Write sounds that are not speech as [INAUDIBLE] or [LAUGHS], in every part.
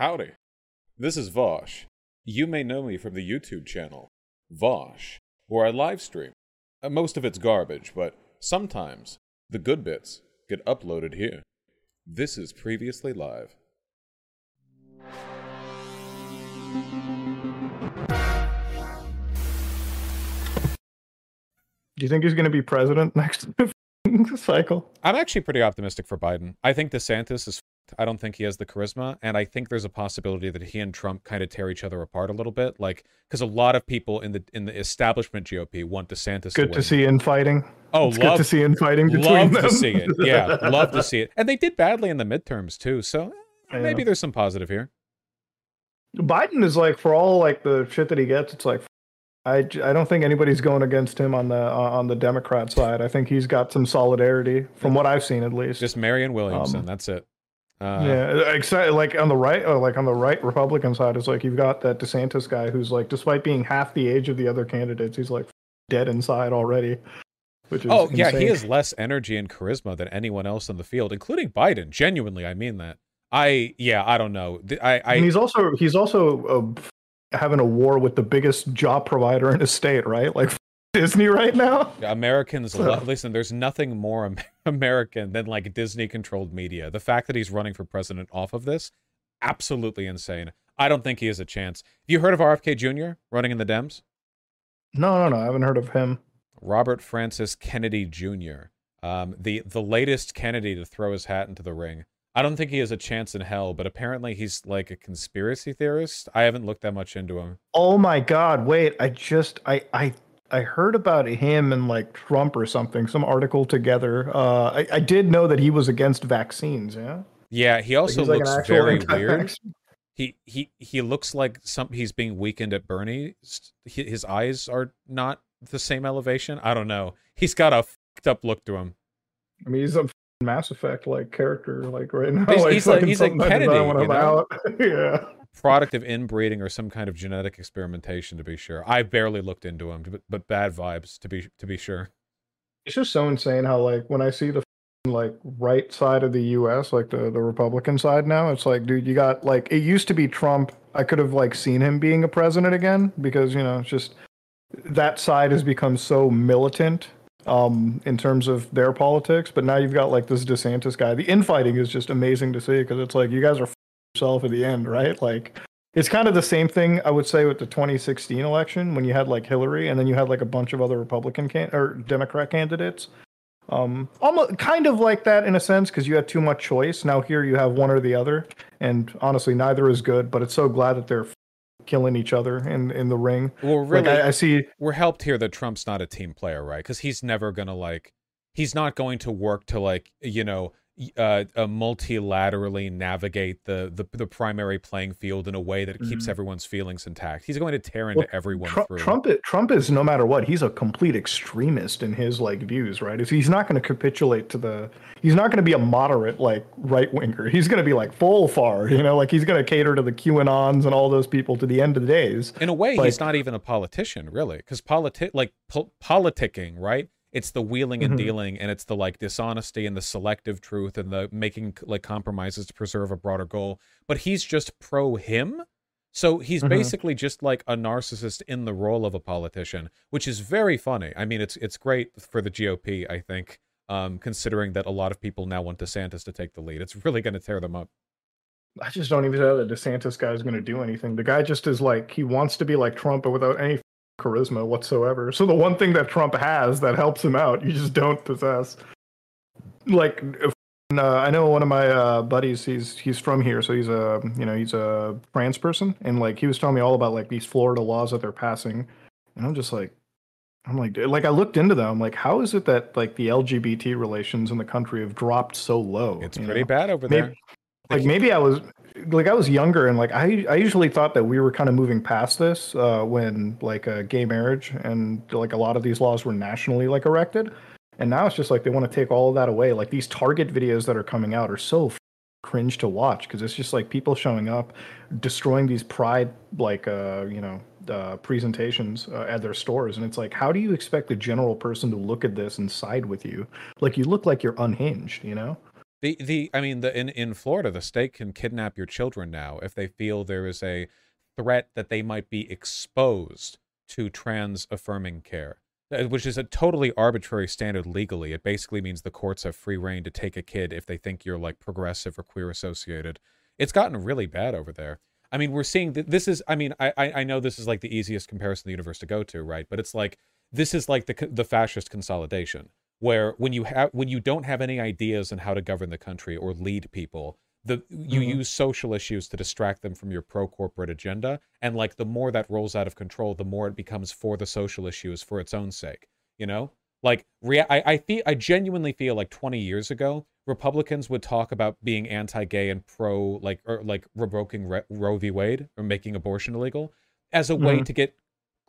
Howdy. This is Vaush. You may know me from the YouTube channel, Vaush, where I live stream. Uh, most of it's garbage, but sometimes the good bits get uploaded here. This is Previously Live. Do you think he's going to be president [LAUGHS] next [LAUGHS] cycle? I'm actually pretty optimistic for Biden. I think DeSantis is. I don't think he has the charisma, and I think there's a possibility that he and Trump kind of tear each other apart a little bit. Like, because a lot of people in the in the establishment GOP want DeSantis. Good to, to see infighting. Oh, it's love, good to see infighting between love them. Love to see it. Yeah, [LAUGHS] love to see it. And they did badly in the midterms too, so eh, maybe there's some positive here. Biden is like for all like the shit that he gets, it's like I, I don't think anybody's going against him on the uh, on the Democrat side. I think he's got some solidarity from what I've seen at least. Just Marianne Williamson. Um, that's it. Uh, yeah, except like on the right, or like on the right Republican side, it's like you've got that DeSantis guy who's like, despite being half the age of the other candidates, he's like dead inside already. Which is Oh yeah, he has less energy and charisma than anyone else in the field, including Biden. Genuinely, I mean that. I yeah, I don't know. Th- I and he's also he's also uh, having a war with the biggest job provider in his state, right? Like Disney right now. Americans So- lo- listen. There's nothing more [LAUGHS] American than like Disney-controlled media. The fact that he's running for president off of this, absolutely insane. I don't think he has a chance. Have you heard of RFK Jr. running in the Dems? No, no, no. I haven't heard of him. Robert Francis Kennedy Jr., um, the the latest Kennedy to throw his hat into the ring. I don't think he has a chance in hell, but apparently he's like a conspiracy theorist. I haven't looked that much into him. Oh my God! Wait, I just I I I heard about him and like Trump or something. Some article together. Uh, I I did know that he was against vaccines. Yeah. Yeah, he also like looks actual very weird. [LAUGHS] He he he looks like some he's being Weekend at Bernie. His eyes are not the same elevation. I don't know. He's got a fucked up look to him. I mean, he's a Mass Effect like character like right now. He's- [LAUGHS] like, he's like, he's I did Kennedy, want you know? [LAUGHS] yeah. Product of inbreeding or some kind of genetic experimentation, to be sure. I barely looked into him, but, but bad vibes, to be to be sure. It's just so insane how like when I see the like right side of the U.S. like the the Republican side now, it's like, dude, you got like it used to be Trump. I could have like seen him being a president again because you know it's just that side has become so militant um in terms of their politics. But now you've got like this DeSantis guy. The infighting is just amazing to see because it's like you guys are yourself at the end, right? Like. It's kind of the same thing I would say with the 2016 election when you had like Hillary and then you had like a bunch of other Republican can- or Democrat candidates. Um, almost kind of like that in a sense because you had too much choice. Now here you have one or the other, and honestly, neither is good. But it's so glad that they're f- killing each other in in the ring. Well, really, Like I, I see. we're helped here that Trump's not a team player, right? Because he's never gonna like, he's not going to work to like, you know, uh, uh multilaterally navigate the, the the primary playing field in a way that keeps Mhm. everyone's feelings intact. He's going to tear into Well, everyone Trump, through. Trump, Trump is no matter what. He's a complete extremist in his like views, right? He's not going to capitulate to the. He's not going to be a moderate like right winger. He's going to be like full far, you know, like he's going to cater to the QAnons and all those people to the end of the days. in a way, like- he's not even a politician, really, because politi- like po- politicking, right? It's the wheeling and Mhm. dealing, and it's the like dishonesty and the selective truth and the making like compromises to preserve a broader goal. But he's just pro him. So he's Mhm. basically just like a narcissist in the role of a politician, which is very funny. I mean, it's it's great for the GOP, I think, um, considering that a lot of people now want DeSantis to take the lead. It's really going to tear them up. I just don't even know that DeSantis guy is going to do anything. The guy just is like he wants to be like Trump, but without any charisma whatsoever. So the one thing that Trump has that helps him out, you just don't possess. Like, if, uh, I know one of my uh, buddies. He's he's from here, so he's a you know he's a trans person, and like he was telling me all about like these Florida laws that they're passing, and I'm just like. I'm like, like I looked into them. Like, how is it that like the LGBT relations in the country have dropped so low? It's pretty know? bad over Maybe- there. Like maybe I was like I was younger and like I I usually thought that we were kind of moving past this uh, when like uh, gay marriage and like a lot of these laws were nationally like erected, and now it's just like they want to take all of that away. Like these Target videos that are coming out are so f- cringe to watch because it's just like people showing up, destroying these pride like uh you know uh, presentations uh, at their stores, and it's like how do you expect the general person to look at this and side with you? Like you look like you're unhinged, you know. The the I mean the in in Florida the state can kidnap your children now if they feel there is a threat that they might be exposed to trans affirming care, uh, which is a totally arbitrary standard legally. It basically means the courts have free reign to take a kid if they think you're like progressive or queer associated. It's gotten really bad over there. I mean, we're seeing that this is. I mean, I I know this is like the easiest comparison in the universe to go to, right? But it's like this is like the the fascist consolidation where when you have when you don't have any ideas on how to govern the country or lead people the you mm-hmm. use social issues to distract them from your pro corporate agenda and like the more that rolls out of control the more it becomes for the social issues for its own sake you know like rea- I, I feel i genuinely feel like 20 years ago republicans would talk about being anti-gay and pro like or like revoking Re- roe v wade or making abortion illegal as a way mm-hmm. to get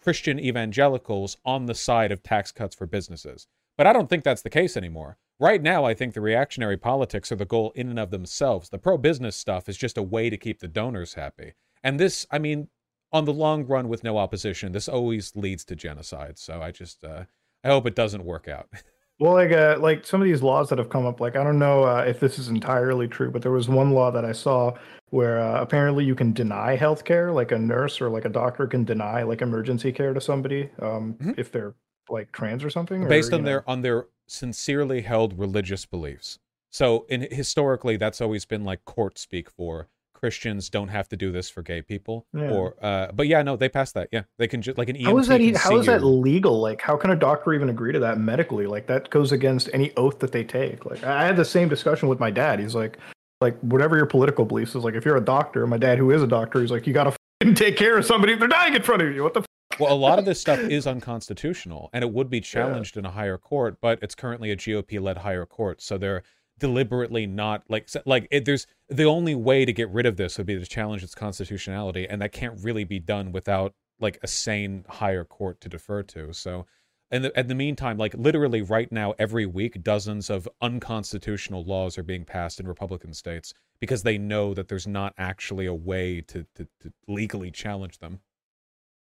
christian evangelicals on the side of tax cuts for businesses but I don't think that's the case anymore. Right now, I think the reactionary politics are the goal in and of themselves. The pro business stuff is just a way to keep the donors happy. And this, I mean, on the long run with no opposition, this always leads to genocide. So I just, uh, I hope it doesn't work out. [LAUGHS] Well, like uh, like some of these laws that have come up, like I don't know uh, if this is entirely true, but there was one law that I saw where uh, apparently you can deny health care, like a nurse or like a doctor can deny like emergency care to somebody um, mm-hmm. if they're like trans or something based or, on know? their on their sincerely held religious beliefs. So in historically that's always been like court speak for. Christians don't have to do this for gay people yeah. or uh but yeah no they passed that. Yeah they can just like an EMT how is that how is that legal? Like how can a doctor even agree to that medically? Like that goes against any oath that they take. Like i had the same discussion with my dad. He's like like whatever your political beliefs is like if you're a doctor my dad who is a doctor he's like you gotta [LAUGHS] take care of somebody if they're dying in front of you. What the well, a lot of this stuff [LAUGHS] is unconstitutional, and it would be challenged yeah. in a higher court, but it's currently a GOP-led higher court, so they're deliberately not like like it, there's the only way to get rid of this would be to challenge its constitutionality, and that can't really be done without like a sane higher court to defer to. So, in the, in the meantime, like literally right now, every week, dozens of unconstitutional laws are being passed in Republican states because they know that there's not actually a way to, to, to legally challenge them.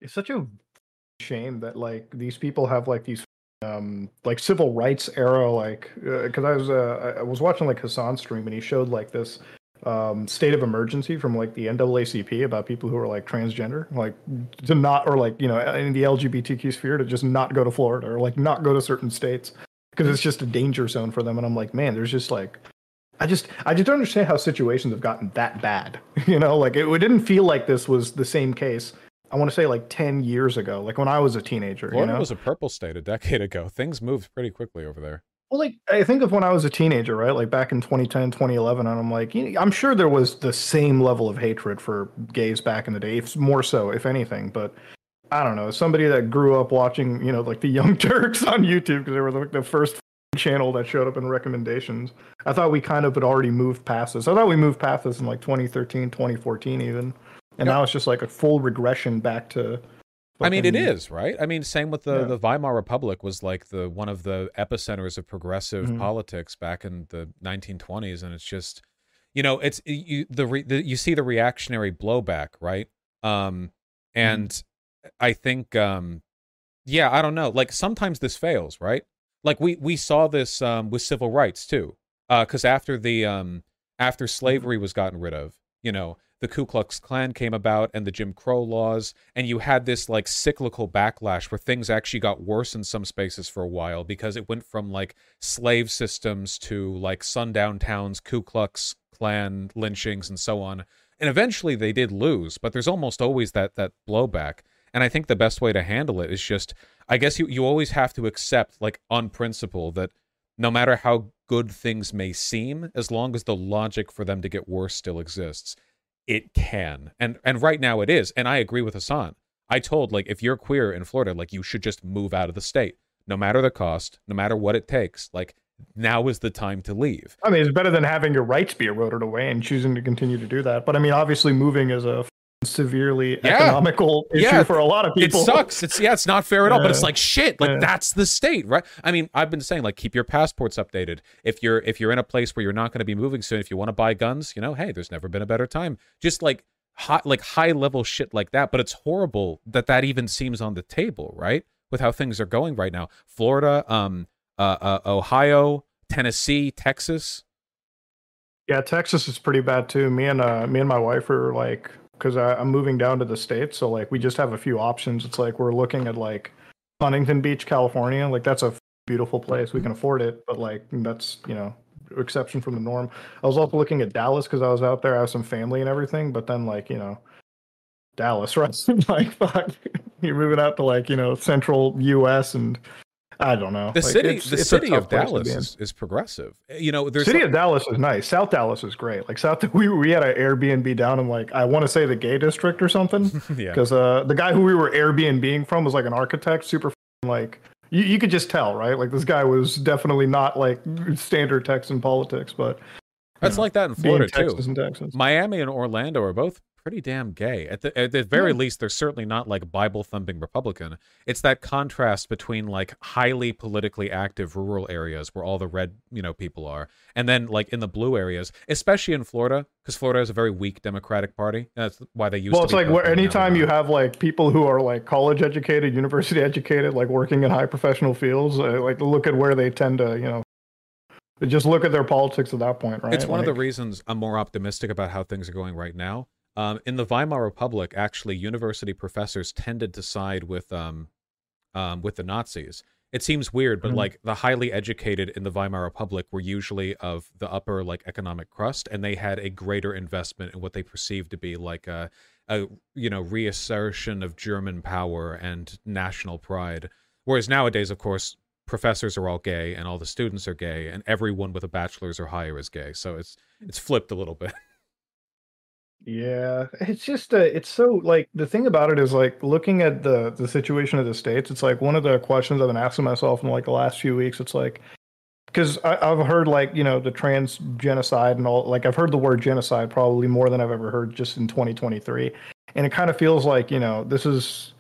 It's such a shame that like these people have like these um like civil rights era like because uh, I was uh, I was watching like Hasan stream and he showed like this um state of emergency from like the NAACP about people who are like transgender like to not or like you know in the LGBTQ sphere to just not go to Florida or like not go to certain states because it's just a danger zone for them. And I'm like man there's just like I just I just don't understand how situations have gotten that bad [LAUGHS] you know? Like it, it didn't feel like this was the same case I want to say like 10 years ago, like when I was a teenager. Florida you know? was a purple state a decade ago. Things moved pretty quickly over there. Well, like I think of when I was a teenager, right? Like back in 2010, 2011, and I'm like, you know, I'm sure there was the same level of hatred for gays back in the day, if more so, if anything. But I don't know, somebody that grew up watching, you know, like the Young [LAUGHS] Turks on YouTube because they were like the first channel that showed up in recommendations. I thought we kind of had already moved past this. I thought we moved past this in like 2013, 2014, even and yep. now it's just like a full regression back to. I mean, it is right. I mean, same with the yeah. the Weimar Republic was like the one of the epicenters of progressive mm-hmm. politics back in the 1920s, and it's just, you know, it's you the, re, the you see the reactionary blowback, right? Um, and mm-hmm. I think, um, yeah, I don't know. Like sometimes this fails, right? Like we we saw this um with civil rights too, because uh, after the um after mm-hmm. slavery was gotten rid of, you know the Ku Klux Klan came about and the Jim Crow laws, and you had this like cyclical backlash where things actually got worse in some spaces for a while because it went from like slave systems to like sundown towns, Ku Klux Klan lynchings, and so on. And eventually they did lose, but there's almost always that that blowback. And I think the best way to handle it is just, I guess you you always have to accept like on principle that no matter how good things may seem, as long as the logic for them to get worse still exists, it can. And and right now it is. And I agree with Hasan. I told like if you're queer in Florida, like you should just move out of the state. No matter the cost, no matter what it takes. Like now is the time to leave. I mean, it's better than having your rights be eroded away and choosing to continue to do that. But I mean, obviously moving is a severely yeah. economical issue yeah. for a lot of people. It sucks. It's yeah, it's not fair at all. But it's like shit. Like that's the state, right? I mean, I've been saying like keep your passports updated. If you're if you're in a place where you're not going to be moving soon, if you want to buy guns, you know, hey, there's never been a better time. Just like high like high level shit like that. But it's horrible that that even seems on the table, right? With how things are going right now, Florida, um, uh, uh Ohio, Tennessee, Texas, Yeah, Texas is pretty bad too. Me and uh, me and my wife are like, because I'm moving down to the states, so like we just have a few options. It's like we're looking at like Huntington Beach, California. Like that's a beautiful place. We can afford it, but like that's you know exception from the norm. I was also looking at Dallas because I was out there. I have some family and everything, but then like you know Dallas, [LAUGHS] right? [LAUGHS] like fuck, [LAUGHS] you're moving out to like you know central U.S. and I don't know. The Like, city, it's- the it's city of Dallas is, is progressive. You know, there's City like- of Dallas is nice. South Dallas is great. Like South, [LAUGHS] we we had an Airbnb down in like I want to say the gay district or something. [LAUGHS] yeah. Because uh, the guy who we were Airbnbing from was like an architect, super like you, you could just tell, right? Like this guy was definitely not like standard Texan politics, but That's know, like that in Florida too. Texas and Texas. Miami and Orlando are both pretty damn gay. At the at the very Yeah. least, they're certainly not like Bible thumping Republican. It's that contrast between like highly politically active rural areas where all the red you know people are, and then like in the blue areas, especially in Florida, because Florida is a very weak Democratic Party. That's why they used. Well, to it's be like where anytime you have like people who are like college educated, university educated, like working in high professional fields, uh, like look at where they tend to, you know, just look at their politics at that point, right? It's one of the reasons I'm more optimistic about how things are going right now. Um, in the Weimar Republic, actually, university professors tended to side with um, um, with the Nazis. It seems weird, but Mhm. like the highly educated in the Weimar Republic were usually of the upper like economic crust, and they had a greater investment in what they perceived to be like a, a you know reassertion of German power and national pride. Whereas nowadays, of course, professors are all gay and all the students are gay, and everyone with a bachelor's or higher is gay. So it's it's flipped a little bit. [LAUGHS] Yeah, it's just uh, it's so like the thing about it is like looking at the the situation of the states. It's like one of the questions I've been asking myself in like the last few weeks. It's like because I've heard like you know the trans genocide and all. Like I've heard the word genocide probably more than I've ever heard just in 2023, and it kind of feels like you know this is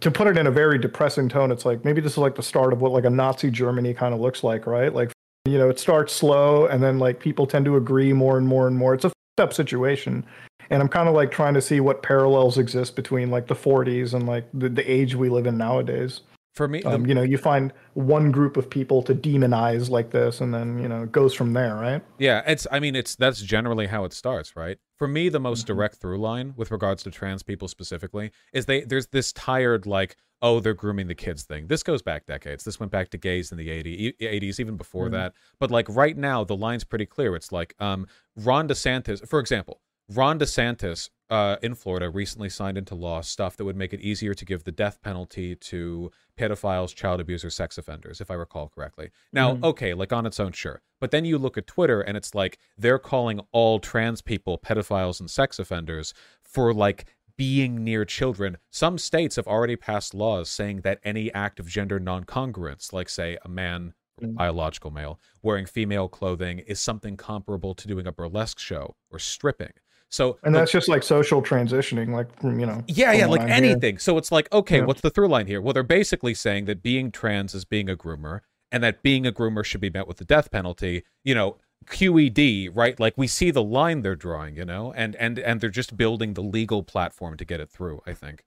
to put it in a very depressing tone. It's like maybe this is like the start of what like a Nazi Germany kind of looks like, right? Like you know it starts slow and then like people tend to agree more and more and more. It's a up situation. And i'm kind of like trying to see what parallels exist between like the 40s and like the, the age we live in nowadays For me, the- um, you know you find one group of people to demonize like this and then you know it goes from there right Yeah, it's I mean it's that's generally how it starts, right? For me the most Mhm. direct through line with regards to trans people specifically is they there's this tired like oh they're grooming the kids thing. This goes back decades. This went back to gays in the 80, 80s even before Mhm. that. But like right now the line's pretty clear. It's like um Ron DeSantis, for example, Ron DeSantis uh, in Florida recently signed into law stuff that would make it easier to give the death penalty to pedophiles, child abusers, sex offenders, if I recall correctly. Now, Mhm. okay, like on its own, sure. But then you look at Twitter and it's like they're calling all trans people pedophiles and sex offenders for like being near children. Some states have already passed laws saying that any act of gender non-congruence, like say a man Mm. biological male wearing female clothing is something comparable to doing a burlesque show or stripping. So and that's just like social transitioning like from, you know yeah, yeah, like anything. So it's like, okay, Yeah. what's the through line here? Well, they're basically saying that being trans is being a groomer and that being a groomer should be met with the death penalty. You know, QED, right? Like we see the line they're drawing, you know, and and and they're just building the legal platform to get it through, I think.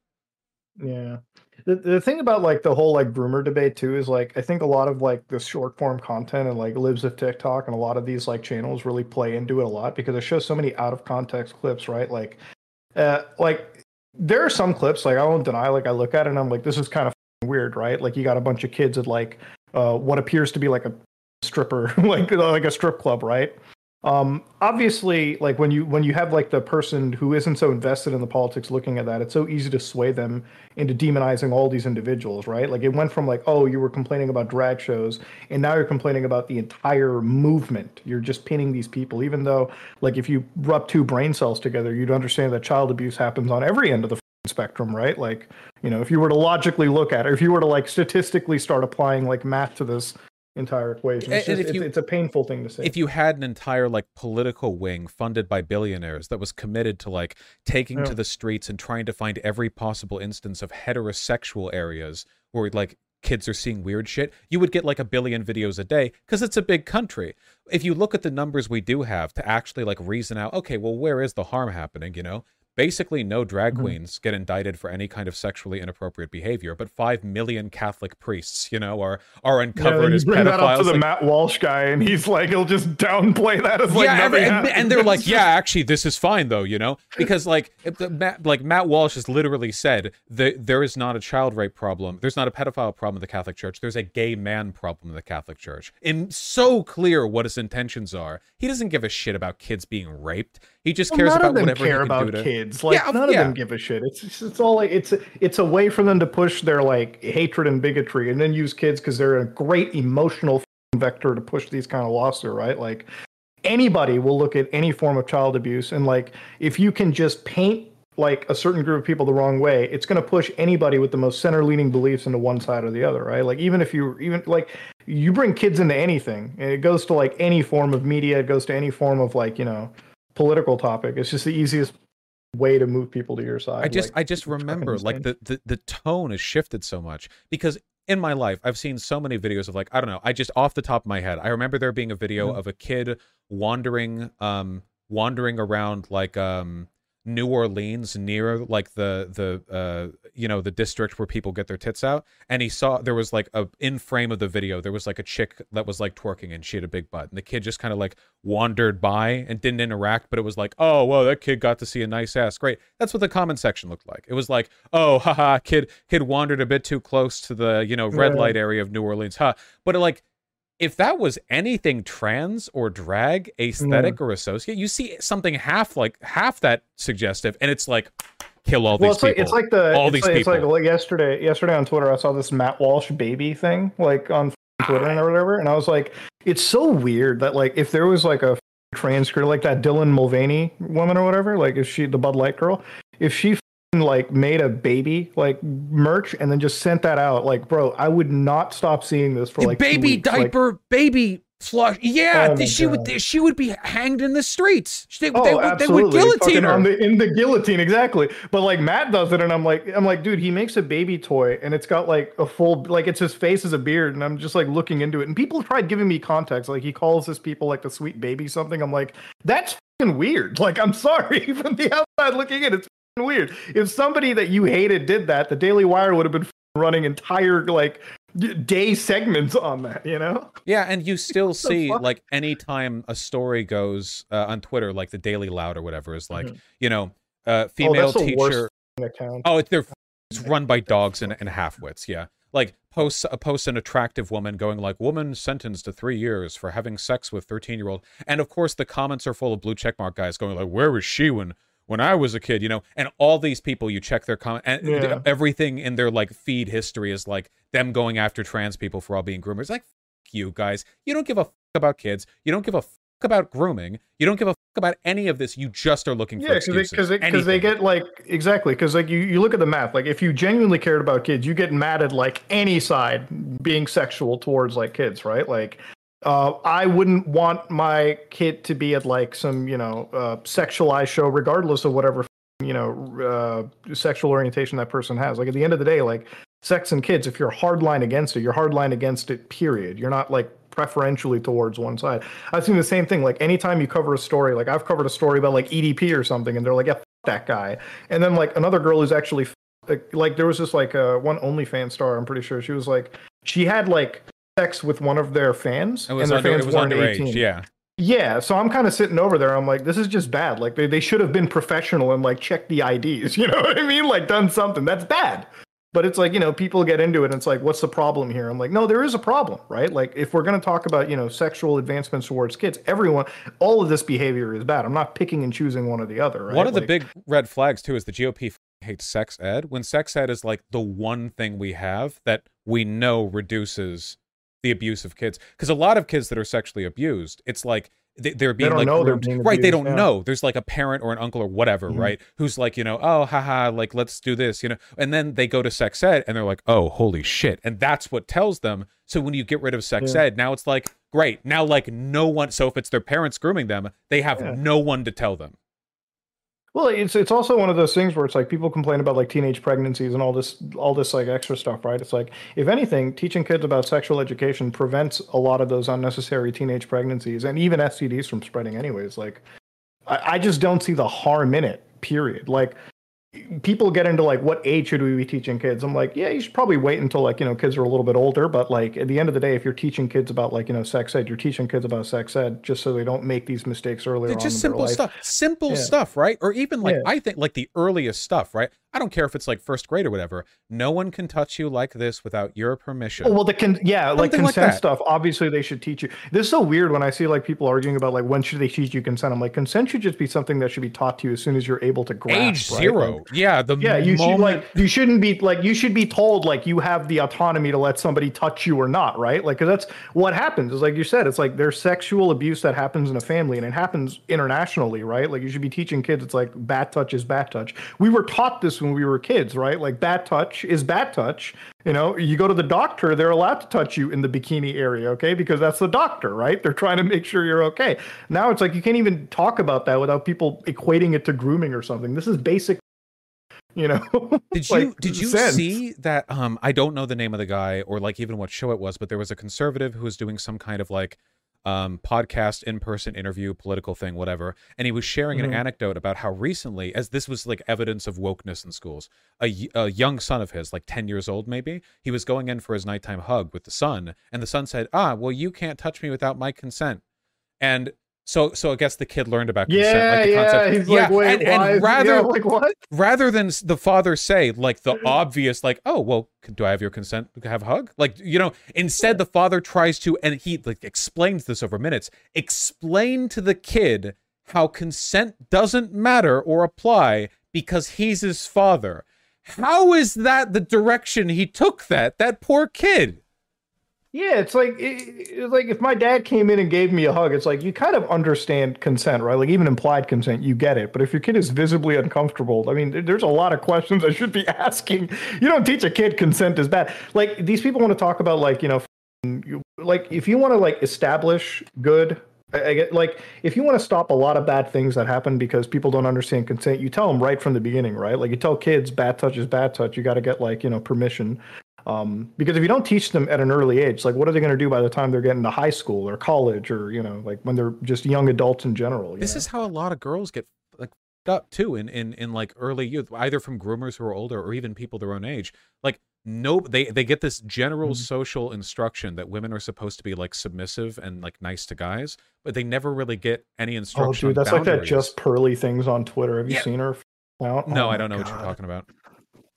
Yeah. The the thing about like the whole like groomer debate too is like I think a lot of like the short form content and like lives of TikTok and a lot of these like channels really play into it a lot because it shows so many out of context clips, right? Like uh like there are some clips like I won't deny like I look at it and I'm like this is kind of weird, right? Like you got a bunch of kids at like uh what appears to be like a stripper [LAUGHS] like like a strip club, right? Um obviously like when you when you have like the person who isn't so invested in the politics looking at that it's so easy to sway them into demonizing all these individuals right? Like it went from like oh you were complaining about drag shows and now you're complaining about the entire movement. You're just pinning these people even though like if you rub two brain cells together you'd understand that child abuse happens on every end of the spectrum right? Like you know if you were to logically look at it if you were to like statistically start applying like math to this entire equation it's, just, it's, you- it's a painful thing to say If you had an entire like political wing funded by billionaires that was committed to like taking Yeah. to the streets and trying to find every possible instance of heterosexual areas where like kids are seeing weird shit, you would get like a billion videos a day because it's a big country. If you look at the numbers we do have to actually like reason out, okay, well, where is the harm happening? You know, basically no drag Mhm. queens get indicted for any kind of sexually inappropriate behavior, but five million Catholic priests, you know, are are uncovered you as bring that up to the like- Matt Walsh guy, and he's like, he'll just downplay that as like yeah, every- and, and they're like, [LAUGHS] yeah, actually, this is fine though, you know, because like, if the, Matt, like Matt Walsh has literally said that there is not a child rape problem, there's not a pedophile problem in the Catholic Church, there's a gay man problem in the Catholic Church, and so clear what his intentions are. He doesn't give a shit about kids being raped. He just Well, cares about whatever care he can about do to. kids. Like Yeah, none of them give a shit. It's it's, it's all like, it's it's a way for them to push their like hatred and bigotry, and then use kids because they're a great emotional vector to push these kind of laws through. Right? Like anybody will look at any form of child abuse, and like if you can just paint like a certain group of people the wrong way, it's going to push anybody with the most center leaning beliefs into one side or the other, right? Like even if you even like you bring kids into anything, and it goes to like any form of media, it goes to any form of like you know political topic. It's just the easiest way to move people to your side. I just like, I just remember like the, the the tone has shifted so much because in my life I've seen so many videos of like I don't know I just off the top of my head I remember there being a video Mhm. of a kid wandering um wandering around like um New Orleans near like the the uh you know the district where people get their tits out and he saw there was like a in frame of the video there was like a chick that was like twerking and she had a big butt and the kid just kind of like wandered by and didn't interact but it was like oh whoa that kid got to see a nice ass. Great. That's what the comment section looked like. It was like oh [LAUGHS] haha kid kid wandered a bit too close to the you know red Yeah. light area of New Orleans huh? But it, like if that was anything trans or drag aesthetic or associate you see something half like half that suggestive and it's like kill all well, these it's like people. it's like the All it's these like, It's like, yesterday. Yesterday on Twitter, I saw this Matt Walsh baby thing like on ah. Twitter and whatever, and I was like, it's so weird that like if there was like a trans girl like that Dylan Mulvaney woman or whatever, like if she the Bud Light girl, if she like made a baby like merch and then just sent that out, like bro, I would not stop seeing this for like baby weeks. Like, diaper, baby flush. Yeah, Oh she would she would be hanged in the streets. They, Oh, they, would, they would guillotine her. on the, in the guillotine, exactly. But like Matt does it, and I'm like, I'm like, dude, he makes a baby toy, and it's got like a full, like it's his face as a beard, and I'm just like looking into it, and people tried giving me context, like he calls his people like the sweet baby something. I'm like, that's weird. [LAUGHS] Like, I'm sorry [LAUGHS] from the outside looking in, it's weird. If somebody that you hated did that, the Daily Wire would have been running entire like day segments on that, you know? yeah, and you [LAUGHS] still see fuck? like anytime a story goes uh, on Twitter, like the Daily Loud or whatever, is like you know, uh, female Mm-hmm. oh, teacher. Oh, it's they're [LAUGHS] it's run by dogs and, and halfwits. Yeah, like posts uh, posts an attractive woman going like woman sentenced to three years for having sex with thirteen year old, and of course the comments are full of blue checkmark guys going like where was she when when I was a kid, you know, and all these people you check their comment and Yeah. everything in their like feed history is like them going after trans people for all being groomers. Like fuck you guys, you don't give a fuck about kids, you don't give a fuck about grooming, you don't give a fuck about any of this. You just are looking for Yeah, because they, excuses. cause they, they Anything. get like exactly because like you, you look at the math like if you genuinely cared about kids you get mad at like any side being sexual towards like kids right like uh, I wouldn't want my kid to be at like some you know uh, sexualized show regardless of whatever you know uh, sexual orientation that person has. Like at the end of the day like sex and kids if you're hardline against it you're hardline against it period. You're not like preferentially towards one side. I've seen the same thing. Like anytime you cover a story like i've covered a story about like edp or something and they're like yeah that guy. And then like another girl who's actually like, like there was this like uh, one OnlyFans star i'm pretty sure. She was like she had like sex with one of their fans and their under, fans it was weren't underage, 18 yeah. yeah, so I'm kind of sitting over there. I'm like, this is just bad. Like they, they should have been professional and like checked the IDs. [LAUGHS] You know what I mean? Like done something. That's bad. But it's like, you know, people get into it and it's like, what's the problem here? I'm like, no, there is a problem, right? Like if we're gonna talk about, you know, sexual advancements towards kids, everyone all of this behavior is bad. I'm not picking and choosing one or the other, right? One of the Like, big red flags too is the GOP f- hates sex ed. When sex ed is like the one thing we have that we know reduces the abuse of kids, because a lot of kids that are sexually abused, it's like they, they're being don't like know they're groomed- being right. They don't yeah. know. There's like a parent or an uncle or whatever, Mhm. right? Who's like, you know, oh, haha, like let's do this, you know, and then they go to sex ed and they're like, oh, holy shit, and that's what tells them. So when you get rid of sex Yeah. ed, now it's like great. Now like no one. So if it's their parents grooming them, they have Yeah. no one to tell them. Well, it's it's also one of those things where it's like people complain about like teenage pregnancies and all this all this like extra stuff, right? It's like if anything, teaching kids about sexual education prevents a lot of those unnecessary teenage pregnancies and even STDs from spreading anyways. Like I, I just don't see the harm in it period. Like people get into like what age should we be teaching kids? I'm like yeah you should probably wait until like you know kids are a little bit older but like at the end of the day if you're teaching kids about like you know sex ed you're teaching kids about sex ed just so they don't make these mistakes earlier They're just simple stuff. Simple Yeah. stuff right? Or even like Yeah. i think like the earliest stuff right i don't care if it's like first grade or whatever no one can touch you like this without your permission well, the con- yeah, like Something like consent that. stuff. Obviously, they should teach you. This is so weird when I see like people arguing about like when should they teach you consent. I'm like, consent should just be something that should be taught to you as soon as you're able to grasp. age right? zero Like, yeah the yeah, you should like you shouldn't be like you should be told like you have the autonomy to let somebody touch you or not, right? Like 'cause that's what happens. Is like you said, it's like there's sexual abuse that happens in a family and it happens internationally, right? Like you should be teaching kids it's like bat touch is bat touch. We were taught this when we were kids, right? Like bat touch is bat touch. You know, you go to the doctor, they're allowed to touch you in the bikini area, okay? Because that's the doctor, right? They're trying to make sure you're okay. Now it's like you can't even talk about that without people equating it to grooming or something. This is basic you know [LAUGHS] Did you like, did you sense. see that? Um, I don't know the name of the guy or like even what show it was, but there was a conservative who was doing some kind of like um podcast in person interview political thing whatever and he was sharing an Mhm. anecdote about how recently as this was like evidence of wokeness in schools a young son of his like 10 years old maybe he was going in for his nighttime hug with the son and the son said ah well you can't touch me without my consent and so so i guess the kid learned about consent yeah like the yeah. concept. He's like wait and, and rather yeah, like what? rather than the father say like the [LAUGHS] obvious like oh well do i have your consent to have a hug? Like you know instead the father tries to and he like explains this over minutes. Explain to the kid how consent doesn't matter or apply because he's his father. How is that the direction he took that that poor kid yeah it's like it, it's like if my dad came in and gave me a hug it's like you kind of understand consent right? Like even implied consent you get it. But if your kid is visibly uncomfortable i mean there- there's a lot of questions i should be [LAUGHS] asking. You don't teach a kid consent is bad. Like these people want to talk about like you know like if you want to like establish good I get like if you want to stop a lot of bad things that happen because people don't understand consent you tell them right from the beginning right? Like you tell kids bad touch is bad touch you got to get like you know permission um, because if you don't teach them at an early age like what are they going to do by the time they're getting to high school or college or you know like when they're just young adults in general this know? is how a lot of girls get like up too in in in like early youth either from groomers who are older or even people their own age like no they they get this general Mhm. social instruction that women are supposed to be like submissive and like nice to guys but they never really get any instruction. oh dude that's like that just pearly things on twitter have you Yeah. seen her out? no Oh i don't know what you're talking about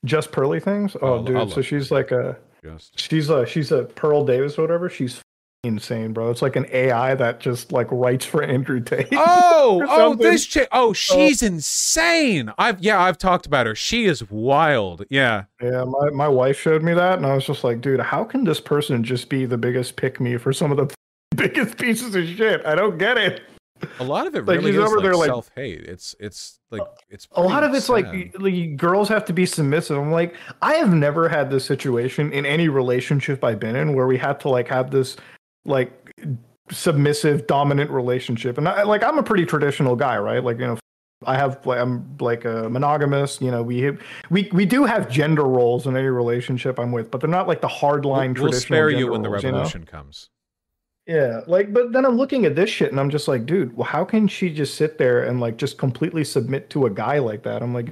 just pearly things oh I'll- dude I'll so she's like a just She's a she's a Pearl Davis or whatever. She's insane, bro. It's like an AI that just like writes for Andrew Tate. [LAUGHS] oh oh this chick oh she's insane i've yeah i've talked about her she is wild yeah yeah, my, my wife showed me that, and I was just like, dude, how can this person just be the biggest pick me for some of the [LAUGHS] biggest pieces of shit? I don't get it. A lot of it Like, really is like, like- self-hate it's it's like it's A lot of it's sad. like, like girls have to be submissive. I'm like, I have never had this situation in any relationship I've been in where we had to like have this like submissive dominant relationship. And I like I'm a pretty traditional guy, right? Like, you know, I have like I'm like a monogamous, you know, we have, we we do have gender roles in any relationship I'm with, but they're not like the hard line we'll, we'll spare you when the roles, you know? revolution comes Yeah, like, but then I'm looking at this shit and I'm just like, dude, well, how can she just sit there and like just completely submit to a guy like that? I'm like,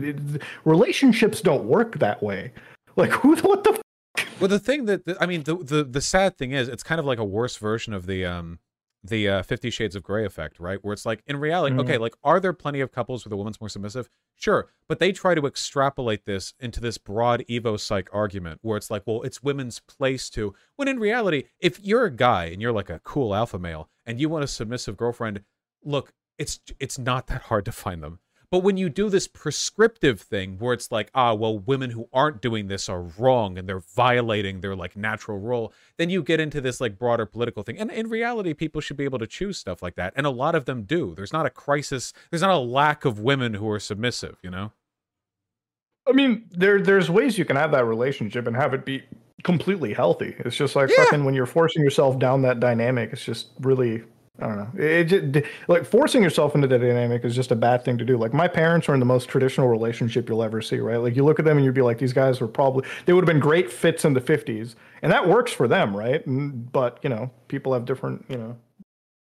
relationships don't work that way. Like, who, what the? F- Well, the thing that I mean, the, the the sad thing is, it's kind of like a worse version of the um the uh, Fifty Shades of Grey effect, right? Where it's like in reality, Mhm. okay, like are there plenty of couples where the woman's more submissive? Sure, but they try to extrapolate this into this broad Evo psych argument where it's like, well, it's women's place to. When in reality, if you're a guy and you're like a cool alpha male and you want a submissive girlfriend, look, it's it's not that hard to find them. But when you do this prescriptive thing where it's like, ah, well, women who aren't doing this are wrong and they're violating their like natural role, then you get into this like broader political thing. And in reality, people should be able to choose stuff like that. And a lot of them do. There's not a crisis, there's not a lack of women who are submissive, you know? I mean, there there's ways you can have that relationship and have it be completely healthy. It's just like Yeah. fucking when you're forcing yourself down that dynamic. It's just really. I don't know. It, just, like forcing yourself into that dynamic is just a bad thing to do. Like my parents are in the most traditional relationship you'll ever see, right? Like you look at them and you'd be like, these guys were probably they would have been great fits in the '50s, and that works for them, right? And, but you know, people have different, you know,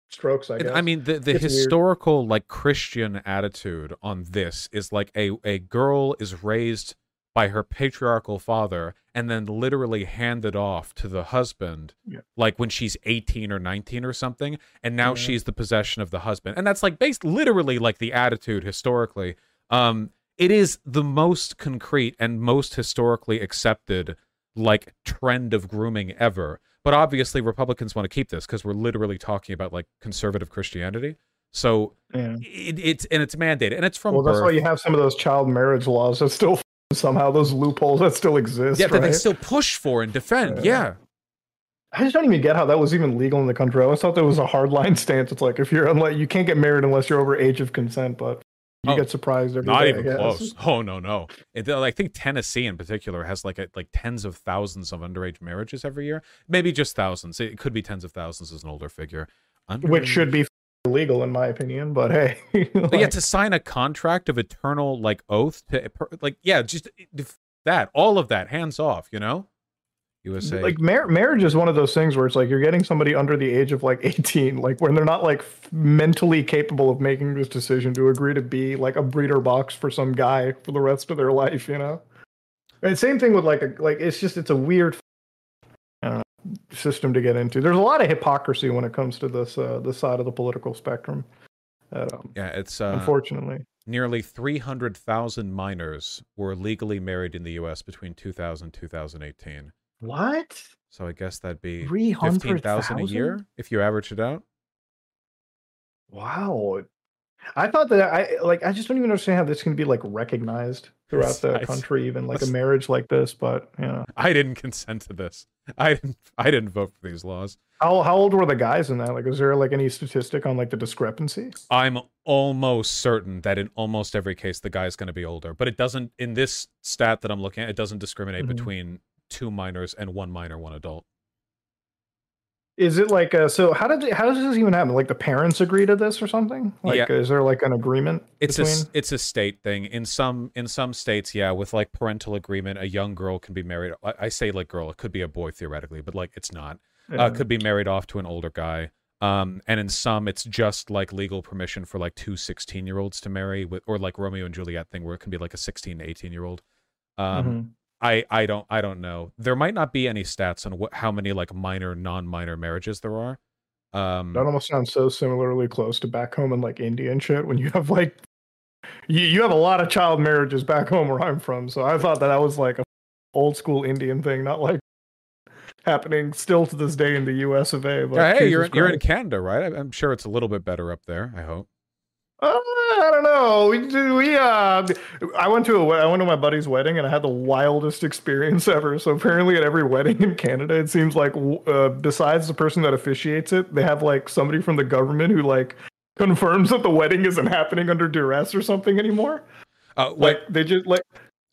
strokes. I guess. I mean, the, the It's weird. historical like Christian attitude on this is like a a girl is raised by her patriarchal father and then literally handed off to the husband Yeah. like when she's 18 or 19 or something and now Yeah. she's the possession of the husband and that's like based literally like the attitude historically um it is the most concrete and most historically accepted like trend of grooming ever but obviously republicans want to keep this because we're literally talking about like conservative christianity so yeah. it, it's and it's mandated and it's from Well, that's why you have some of those child marriage laws that still somehow those loopholes that still exist. yeah that they still push for and defend Yeah. yeah I just don't even get how that was even legal in the country. I always thought that was a hardline [LAUGHS] stance. It's like if you're unless you can't get married unless you're over age of consent, but you Oh, get surprised every not day, even close [LAUGHS] oh no no it, I think Tennessee in particular has like a, like tens of thousands of underage marriages every year maybe just thousands it could be tens of thousands as an older figure Which should be illegal in my opinion, but hey. [LAUGHS] But yeah, to sign a contract of eternal like oath to like yeah, just eh, that all of that hands off, you know. USA like mar- marriage is one of those things where it's like you're getting somebody under the age of like [LAUGHS] 18 like when they're not like f- mentally capable of making this decision to agree to be like a breeder box for some guy for the rest of their life you know and same thing with like a like it's just it's a weird I don't know, system to get into there's a lot of hypocrisy when it comes to this uh this side of the political spectrum um, yeah, it's uh, unfortunately nearly 300,000 minors were legally married in the US between 2000 and 2018. what So I guess that'd be 300,000 15,000 a year if you average it out. Wow. I thought that I like I just don't even understand how this can be like recognized throughout the country, even like a marriage like this. But you know, I didn't consent to this. I didn't I didn't vote for these laws. how how old were the guys in that? Like, is there like any statistic on like the discrepancy? I'm almost certain that in almost every case the guy's going to be older, but it doesn't in this stat that I'm looking at it doesn't discriminate Mhm. between two minors and one minor, one adult. Is it like uh so? How did how does this even happen? Like the parents agree to this or something? Like, Yeah. is there like an agreement It's a between? s- it's a state thing. In some in some states, yeah, with like parental agreement, a young girl can be married. I, I say like girl, it could be a boy theoretically, but like it's not. Yeah. Uh, could be married off to an older guy. Um, and in some, it's just like legal permission for like two 16 year olds to marry, with or like Romeo and Juliet thing, where it can be like a 16 to 18 year old. Um, Mhm. I I don't I don't know. There might not be any stats on what how many like minor non-minor marriages there are. Um That almost sounds so similarly close to back home in like India and shit. When you have like, you, you have a lot of child marriages back home where I'm from. So I thought that that was like a old school Indian thing, not like happening still to this day in the U.S. of A. But hey, you're Jesus you're in Canada, right? I'm sure it's a little bit better up there. I hope. Uh, I don't know. We, we uh, I went to a I went to my buddy's wedding and I had the wildest experience ever. So apparently, at every wedding in Canada, it seems like uh, besides the person that officiates it, they have like somebody from the government who like confirms that the wedding isn't happening under duress or something anymore. Uh? Like they just like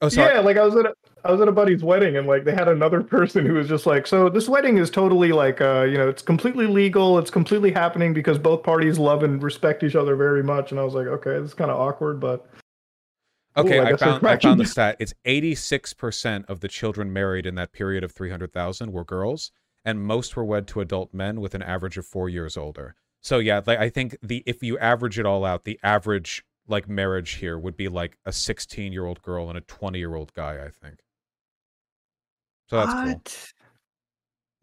oh, sorry. yeah, like I was at a, I was at a buddy's wedding and like they had another [LAUGHS] person who was just like, so this wedding is totally like uh, you know, it's completely legal, it's completely happening because both parties love and respect each other very much. And I was like, okay, this is kind of awkward, but Okay, Ooh, I I, found I found the stat. It's 86% of the children married in that period of 300,000 were girls, and most were wed to adult men with an average of 4 years older. So yeah, like, I think the if you average it all out, the average like marriage here would be like a 16-year-old girl and a 20-year-old guy, I think. So that's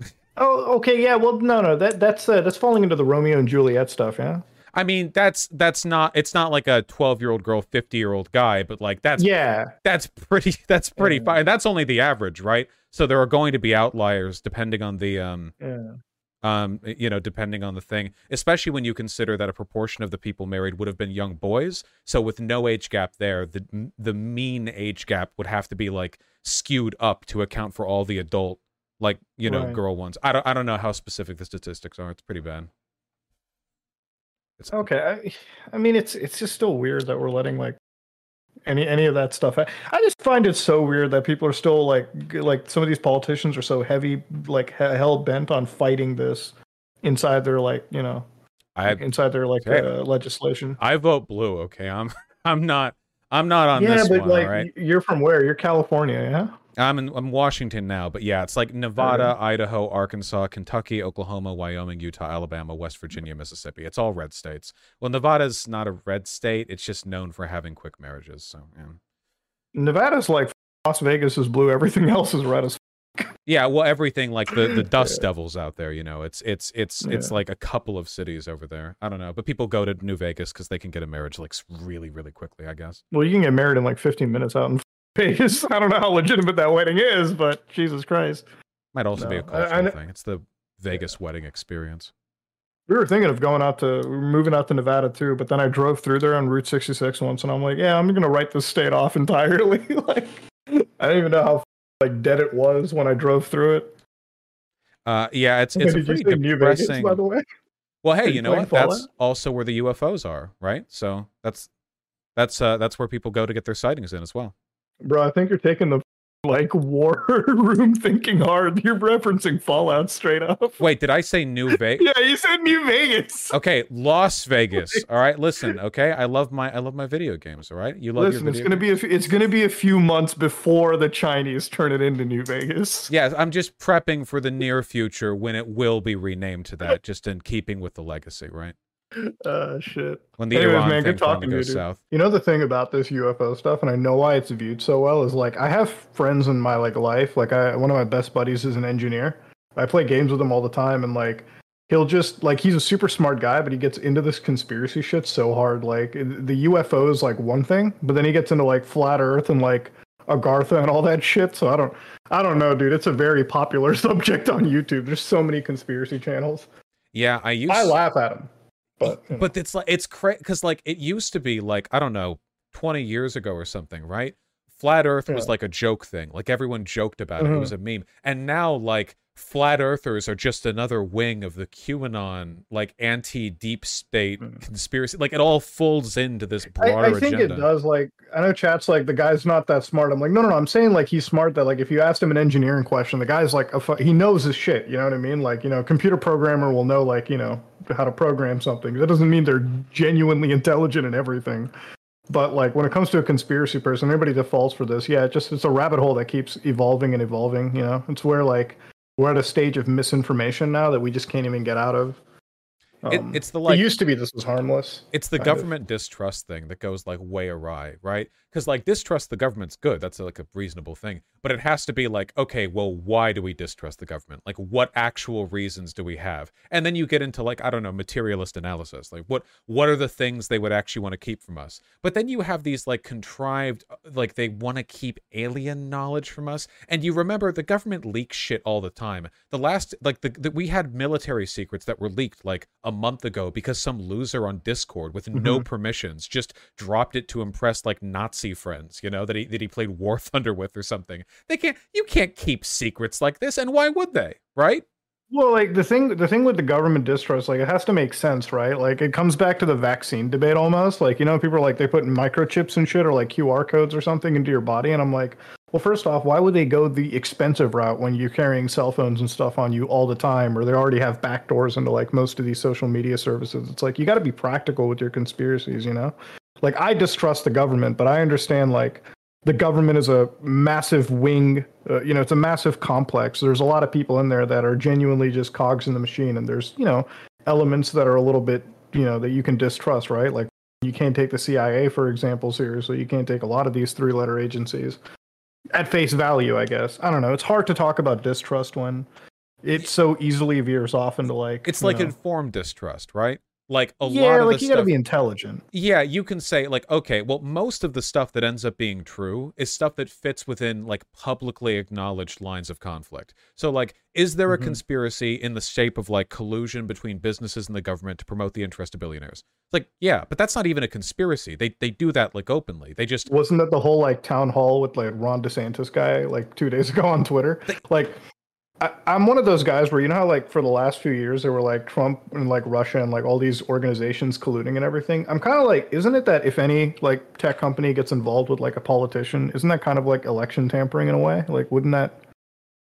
cool. oh, okay, yeah. Well, no, no, that that's uh, that's falling into the Romeo and Juliet stuff, yeah. I mean, that's that's not it's not like a 12-year-old girl, 50-year-old guy, but like that's yeah, that's pretty [LAUGHS] that's pretty Yeah. fine. That's only the average, right? So there are going to be outliers depending on the um yeah. um you know depending on the thing especially when you consider that a proportion of the people married would have been young boys so with no age gap there the the mean age gap would have to be like skewed up to account for all the adult like you know Right. girl ones i don't i don't know how specific the statistics are it's pretty bad it's Okay, I, I mean, it's it's just still weird that we're letting like any any of that stuff. I, I just find it so weird that people are still like like some of these politicians are so heavy like hell bent on fighting this inside their like you know i inside their like Okay. uh, legislation. i vote blue okay i'm [LAUGHS] i'm not i'm not on yeah, this but one like right you're from where? You're California, yeah. I'm in I'm Washington now, but yeah, it's like Nevada, Idaho, Arkansas, Kentucky, Oklahoma, Wyoming, Utah, Alabama, West Virginia, Mississippi. It's all red states. Well, Nevada's not a red state. It's just known for having quick marriages. So yeah. Nevada's like Las Vegas is blue. Everything [LAUGHS] else is red as. [LAUGHS] Yeah, well, everything like the the Dust Devils out there, you know, it's it's it's it's like a couple of cities over there. I don't know, but people go to New Vegas because they can get a marriage like really really quickly. I guess. Well, you can get married in like 15 minutes out in [LAUGHS] Vegas. I don't know how legitimate that wedding is, but Jesus Christ. Might also be a No, I- cultural I thing. It's the Vegas wedding experience. We were thinking of going out to moving out to Nevada too, but then I drove through there on Route 66 once, and I'm like, yeah, I'm gonna write this state off [LAUGHS] entirely. like, I don't even know how like dead it was when I drove through it. Uh, yeah, it's it's a [LAUGHS] Did pretty New Vegas, depressing. by the way? Well, hey, Are you you know what? That's also where the UFOs are, right? So that's that's uh that's where people go to get their sightings in as well. Bro, I think you're taking the like war [LAUGHS] room thinking hard. You're referencing Fallout straight up. Wait, did I say New [LAUGHS] Vegas? Yeah, you said New Vegas. Okay, Las Vegas. [LAUGHS] All right, listen. Okay, I love my I love my video games. All right, you love Listen, it's gonna be a, it's gonna be a few months before the Chinese turn it into New Vegas. Yeah, I'm just prepping for the near future when it will be renamed to that, just in keeping with the legacy, right? Uh, [LAUGHS] shit. When the Anyways, Iran man, thing good talking to you, south. You know the thing about this UFO stuff, and I know why it's viewed so well, is like I have friends in my like life. Like I, one of my best buddies is an engineer. I play games with him all the time, and like he'll just like he's a super smart guy, but he gets into this conspiracy shit so hard. Like the UFO is like one thing, but then he gets into like flat Earth and like Agartha and all that shit. So I don't, I don't know, dude. It's a very popular [LAUGHS] subject on YouTube. There's so many conspiracy channels. Yeah, I used I laugh at them, but you know. but it's like it's crazy because like it used to be like I don't know, twenty years ago or something, right? Flat Earth was like a joke thing, like everyone joked about it. It Mhm. was a meme, and now like flat earthers are just another wing of the QAnon like anti deep state Mhm. conspiracy. Like it all folds into this I, broader I think agenda. it does. Like, I know chat's like the guy's not that smart. I'm like, no, no, no. I'm saying like he's smart. That like if you asked him an engineering question, the guy's like, a fu- he knows his shit. You know what I mean? Like, you know, computer programmer will know like you know how to program something. That doesn't mean they're genuinely [LAUGHS] intelligent and everything. But like when it comes to a conspiracy person, everybody defaults for this. Yeah, it just it's a rabbit hole that keeps evolving and evolving. You know, it's where like we're at a stage of misinformation now that we just can't even get out of. It- Um, it's the like it used to be this was harmless. it's the kind of. government distrust thing that goes like way awry, right? Because like distrust the government's good. That's like a reasonable thing. But it has to be like, okay, well, why do we distrust the government? Like, what actual reasons do we have? And then you get into like, I don't know, materialist analysis. Like, what what are the things they would actually want to keep from us? But then you have these like contrived, uh, like they want to keep alien knowledge from us. And you remember the government leaks shit all the time. The last, like the, the we had military secrets that were leaked like a month ago because some loser on Discord with no permissions just dropped it to impress like Nazi friends, you know, that he that he played War [LAUGHS] Thunder with or something. They can't you can't keep secrets like this, and why would they? Right? Well, like the thing, the thing with the government distrust, like it has to make sense, right? Like it comes back to the vaccine debate almost. Like you know, people are like they put microchips and shit or like QR codes or something into your body, and I'm like, well, first off, why would they go the expensive route when you're carrying cell phones and stuff on you all the time, or they already have backdoors into like most of these social media services? It's like you got to be practical with your conspiracies, you know? Like I distrust the government, but I understand like the government is a massive wing uh, you know it's a massive complex. There's a lot of people in there that are genuinely just cogs in the machine and there's you know elements that are a little bit you know that you can distrust right? Like you can't take the cia for example seriously. You can't take a lot of these three letter agencies. At face value i guess. I don't know. It's hard to talk about distrust when it so easily veers off into like It's like know- informed distrust, right? Like a yeah lot of. Yeah, like you gotta be intelligent yeah, you can say like, okay, well, most of the stuff that ends up being true is stuff that fits within like publicly acknowledged lines of conflict. So like, is there a Mhm. conspiracy in the shape of like collusion between businesses and the government to promote the interest of billionaires? It's like, yeah, but that's not even a conspiracy. They they do that like openly. They just wasn't that the whole like town hall with like Ron DeSantis guy like two days [LAUGHS] ago on Twitter? Like, I, I'm one of those guys where you know how like for the last few years there were like Trump and like Russia and like all these organizations colluding and everything. I'm kind of like, isn't it that if any like tech company gets involved with like a politician, isn't that kind of like election tampering in a way? Like, wouldn't that?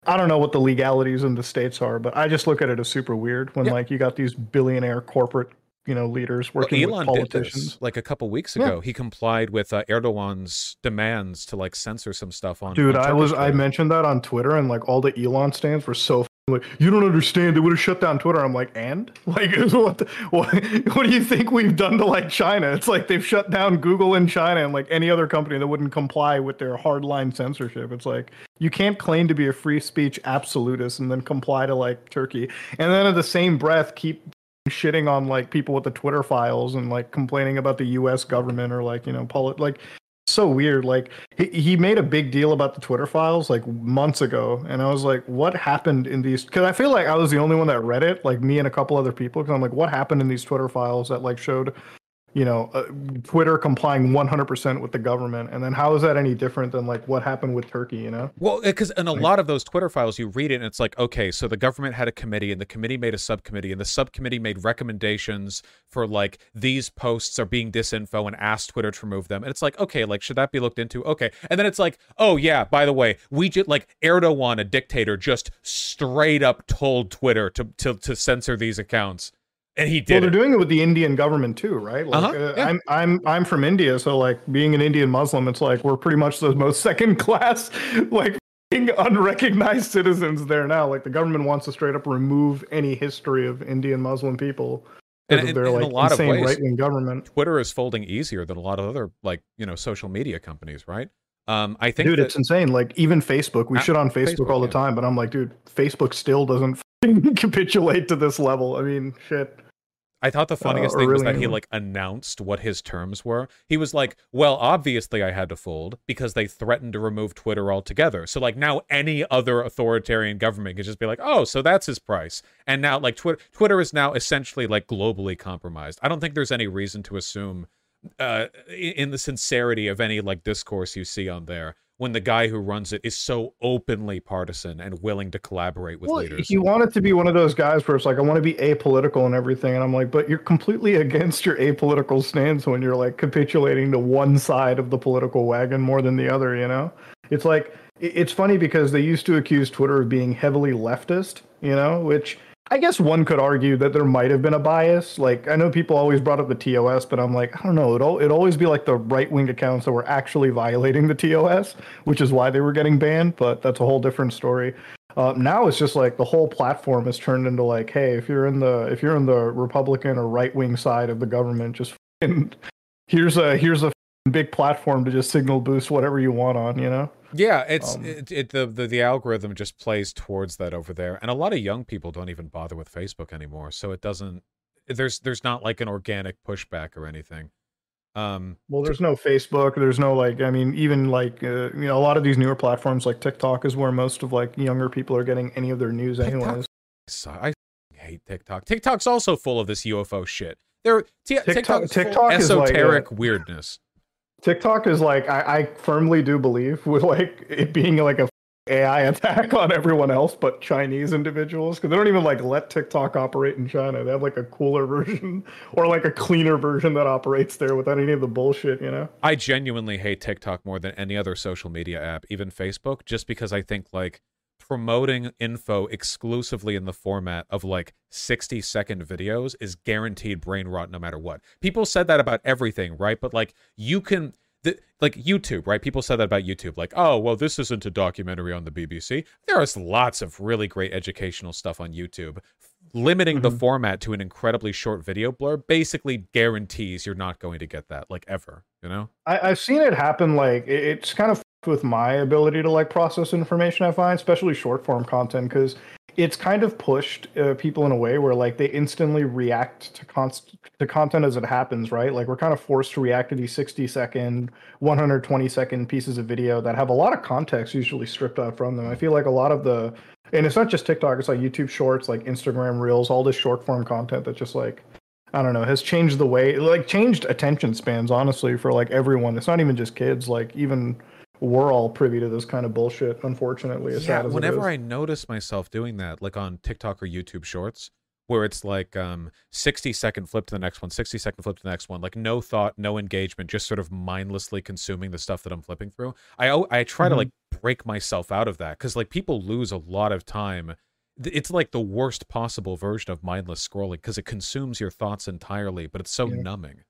I don't know what the legalities in the states are, but I just look at it as super weird when like you got these billionaire corporate you know leaders Well, working Elon with did politicians. this like a couple weeks Yeah. ago. He complied with uh, Erdogan's demands to like censor some stuff on. Dude, on I was Turkish I mentioned that on Twitter, and like all the Elon stands were so like, you don't understand. They would have shut down Twitter. I'm like, and [LAUGHS] like, [LAUGHS] what, the, what? What do you think we've done to like China? It's like they've shut down Google in China and like any other company that wouldn't comply with their hardline censorship. It's like you can't claim to be a free speech absolutist and then comply to like Turkey, and then at the same breath keep shitting on like people with the Twitter files and like complaining about the U.S. government or like you know polit like so weird. Like he, he made a big deal about the Twitter files like months ago, and I was like, what happened in these? Because I feel like I was the only one that read it, like me and a couple other people. Because I'm like, what happened in these Twitter files that like showed, you know, uh, Twitter complying 100% with the government, and then how is that any different than like what happened with Turkey? You know? Well, because in a Like- lot of those Twitter files, you read it and it's like, okay, so the government had a committee and the committee made a subcommittee and the subcommittee made recommendations for like these posts are being disinfo and asked Twitter to remove them. And it's like, okay, like, should that be looked into? Okay. And then it's like, oh, yeah, by the way, we just like Erdogan, a dictator, just straight up told Twitter to, to, to censor these accounts. And he Well, did they're it. doing it with the Indian government too, right? Like, Uh-huh, uh, yeah. I'm I'm I'm from India, so like being an Indian Muslim, it's like we're pretty much the most [LAUGHS] second class, like unrecognized citizens there now. Like the government wants to straight up remove any history of Indian Muslim people And because in- of their in a lot of insane ways- right wing government. Twitter is folding easier than a lot of other like, you know, social media companies, right? Um, I think Dude, that, it's insane. Like even Facebook, we Ah, shit on Facebook, Facebook, all the yeah. time, but I'm like, dude, Facebook still doesn't [LAUGHS] f***ing capitulate to this level. I mean, shit. I thought the funniest or thing was that he like announced what his terms were. He was like, "Well, obviously I had to fold because they threatened to remove Twitter altogether." So like now any other authoritarian government could just be like, "Oh, so that's his price." And now like Twitter Twitter is now essentially like globally compromised. I don't think there's any reason to assume uh in the sincerity of any like discourse you see on there when the guy who runs it is so openly partisan and willing to collaborate with Well, leaders. you want it to be one of those guys where it's like, I want to be apolitical and everything. And I'm like, but you're completely [LAUGHS] against your apolitical stance when you're like capitulating to one side of the political wagon more than the other, you know? It's like, it's funny because they used to accuse Twitter of being heavily leftist, you know, which I guess one could argue that there might have been a bias. Like, I know people always brought up the TOS, but I'm like, I don't know. It'll, it'd always be like the right wing accounts that were actually violating the TOS, which is why they were getting banned, but that's a whole different story. Uh, now it's just like the whole platform has turned into like, hey, if you're in the if you're in the Republican or right wing side of the government, just here's a here's a big platform to just signal boost whatever you want on, you know? Yeah, it's Um, it, it the, the the algorithm just plays towards that over there, and a lot of young people don't even bother with Facebook anymore. So it doesn't. There's there's not like an organic pushback or anything. Um, Well, there's no Facebook. There's no like. I mean, even like uh, you know, a lot of these newer platforms like TikTok is where most of like younger people are getting any of their news, TikTok- anyways. I hate TikTok. TikTok's also full of this UFO shit. There, t- TikTok, of TikTok is like, esoteric weirdness. TikTok is like I, I firmly do believe with like it being like a AI attack on everyone else but Chinese individuals because they don't even like let TikTok operate in China. They have like a cooler version [LAUGHS] or like a cleaner version that operates there without any of the bullshit, you know. I genuinely hate TikTok more than any other social media app, even Facebook, just because I think like promoting info exclusively in the format of like 60 second videos is guaranteed brain rot no matter what. People said that about everything, right? But like you can the, like YouTube, right? People said that about YouTube, like, oh, well, this isn't a documentary on the BBC. There is lots of really great educational stuff on YouTube. Limiting the Mhm. format to an incredibly short video blur basically guarantees you're not going to get that, like ever, you know? I, I've seen it happen. Like it, it's kind of with my ability to like process information. I find, especially short form content, because it's kind of pushed uh, people in a way where like they instantly react to const- to content as it happens. Right? Like we're kind of forced to react to these sixty second, one hundred twenty second pieces of video that have a lot of context usually stripped out from them. I feel like a lot of the and it's not just TikTok. It's like YouTube Shorts, like Instagram Reels, all this short form content that just like I don't know, has changed the way, like changed attention spans, honestly, for like everyone. It's not even just kids. Like even we're all privy to this kind of bullshit. Unfortunately, as yeah, sad as whenever. I notice myself doing that, like on TikTok or YouTube Shorts, where it's like um 60 second flip to the next one, 60 second flip to the next one, like no thought, no engagement, just sort of mindlessly consuming the stuff that I'm flipping through. I I try to Mhm. like break myself out of that because like people lose a lot of time it's like the worst possible version of mindless scrolling because it consumes your thoughts entirely, but it's so Yeah. numbing.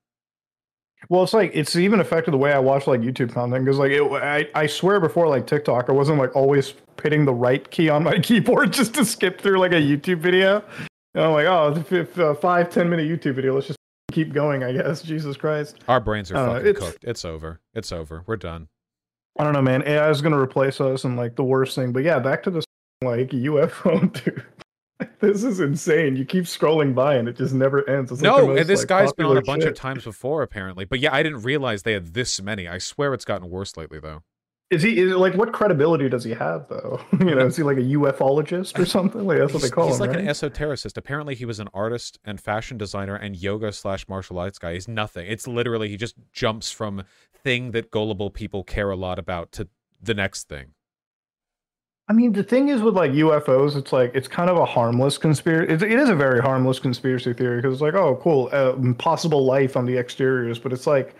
Well, it's like it's even affected the way I watch like YouTube content because like it, I I swear before like TikTok I wasn't like always hitting the right key on my [LAUGHS] keyboard just to skip through like a YouTube video. And I'm like, oh, if, if, uh, five ten minute YouTube video, let's just keep going. I guess [LAUGHS] Jesus Christ. Our brains are I fucking it's- cooked. It's over. It's over. We're done. I don't know, man. AI is gonna replace us and like the worst thing. But yeah, back to this like [LAUGHS] UFO dude. [LAUGHS] this is insane. You keep scrolling by and it just never ends. It's like No, most, and this like, guy's been on a bunch of times before, apparently. But yeah, I didn't realize they had this many. I swear it's gotten worse lately, though. Is he is like what credibility does he have though? [LAUGHS] you know, is he like a UFologist or something? Like that's what they call he's him. He's like an esotericist. Apparently, he was an artist and fashion designer and yoga slash martial arts guy. He's nothing. It's literally he just jumps from thing that gullible people care a lot about to the next thing. I mean, the thing is with like UFOs, it's like it's kind of a harmless conspiracy. It, it is a very harmless conspiracy theory because it's like, oh, cool, uh, possible life on the exteriors, but it's like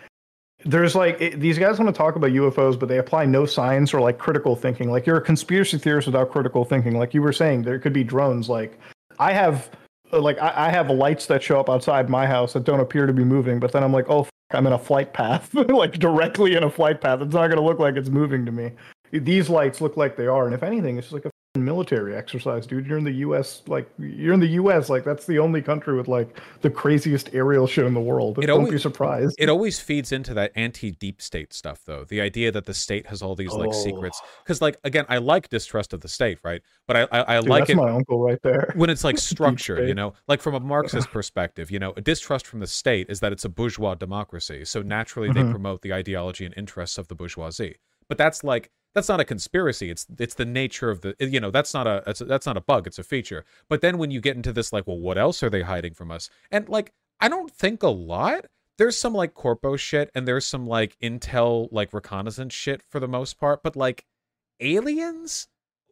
there's like it, these guys want to talk about UFOs, but they apply no science or like critical thinking. Like you're a conspiracy theorist without critical thinking. Like you were saying, there could be drones. Like I have, uh, like I, I have lights that show up outside my house that don't appear to be moving, but then I'm like, oh, I'm in a flight path, [LAUGHS] like directly in a flight path. It's not going to look like it's moving to me these lights look like they are and if anything it's just like a military exercise dude you're in the us like you're in the us like that's the only country with like the craziest aerial show in the world It don't always- be surprised It always feeds into that anti-deep state stuff, though. The idea that the state has all these like Oh. secrets. Because, like, again, I like distrust of the state, right? But I, I, I Dude, like that's it my uncle right there when it's like [LAUGHS] structured, you know, like from a Marxist [LAUGHS] perspective, you know, a distrust from the state is that it's a bourgeois democracy. So naturally, they Mhm. promote the ideology and interests of the bourgeoisie. But that's like that's not a conspiracy. It's it's the nature of the you know that's not a that's, that's not a bug. It's a feature. But then when you get into this, like, well, what else are they hiding from us? And like, I don't think a lot. There's some like corpo shit, and there's some like intel like reconnaissance shit for the most part. But like aliens,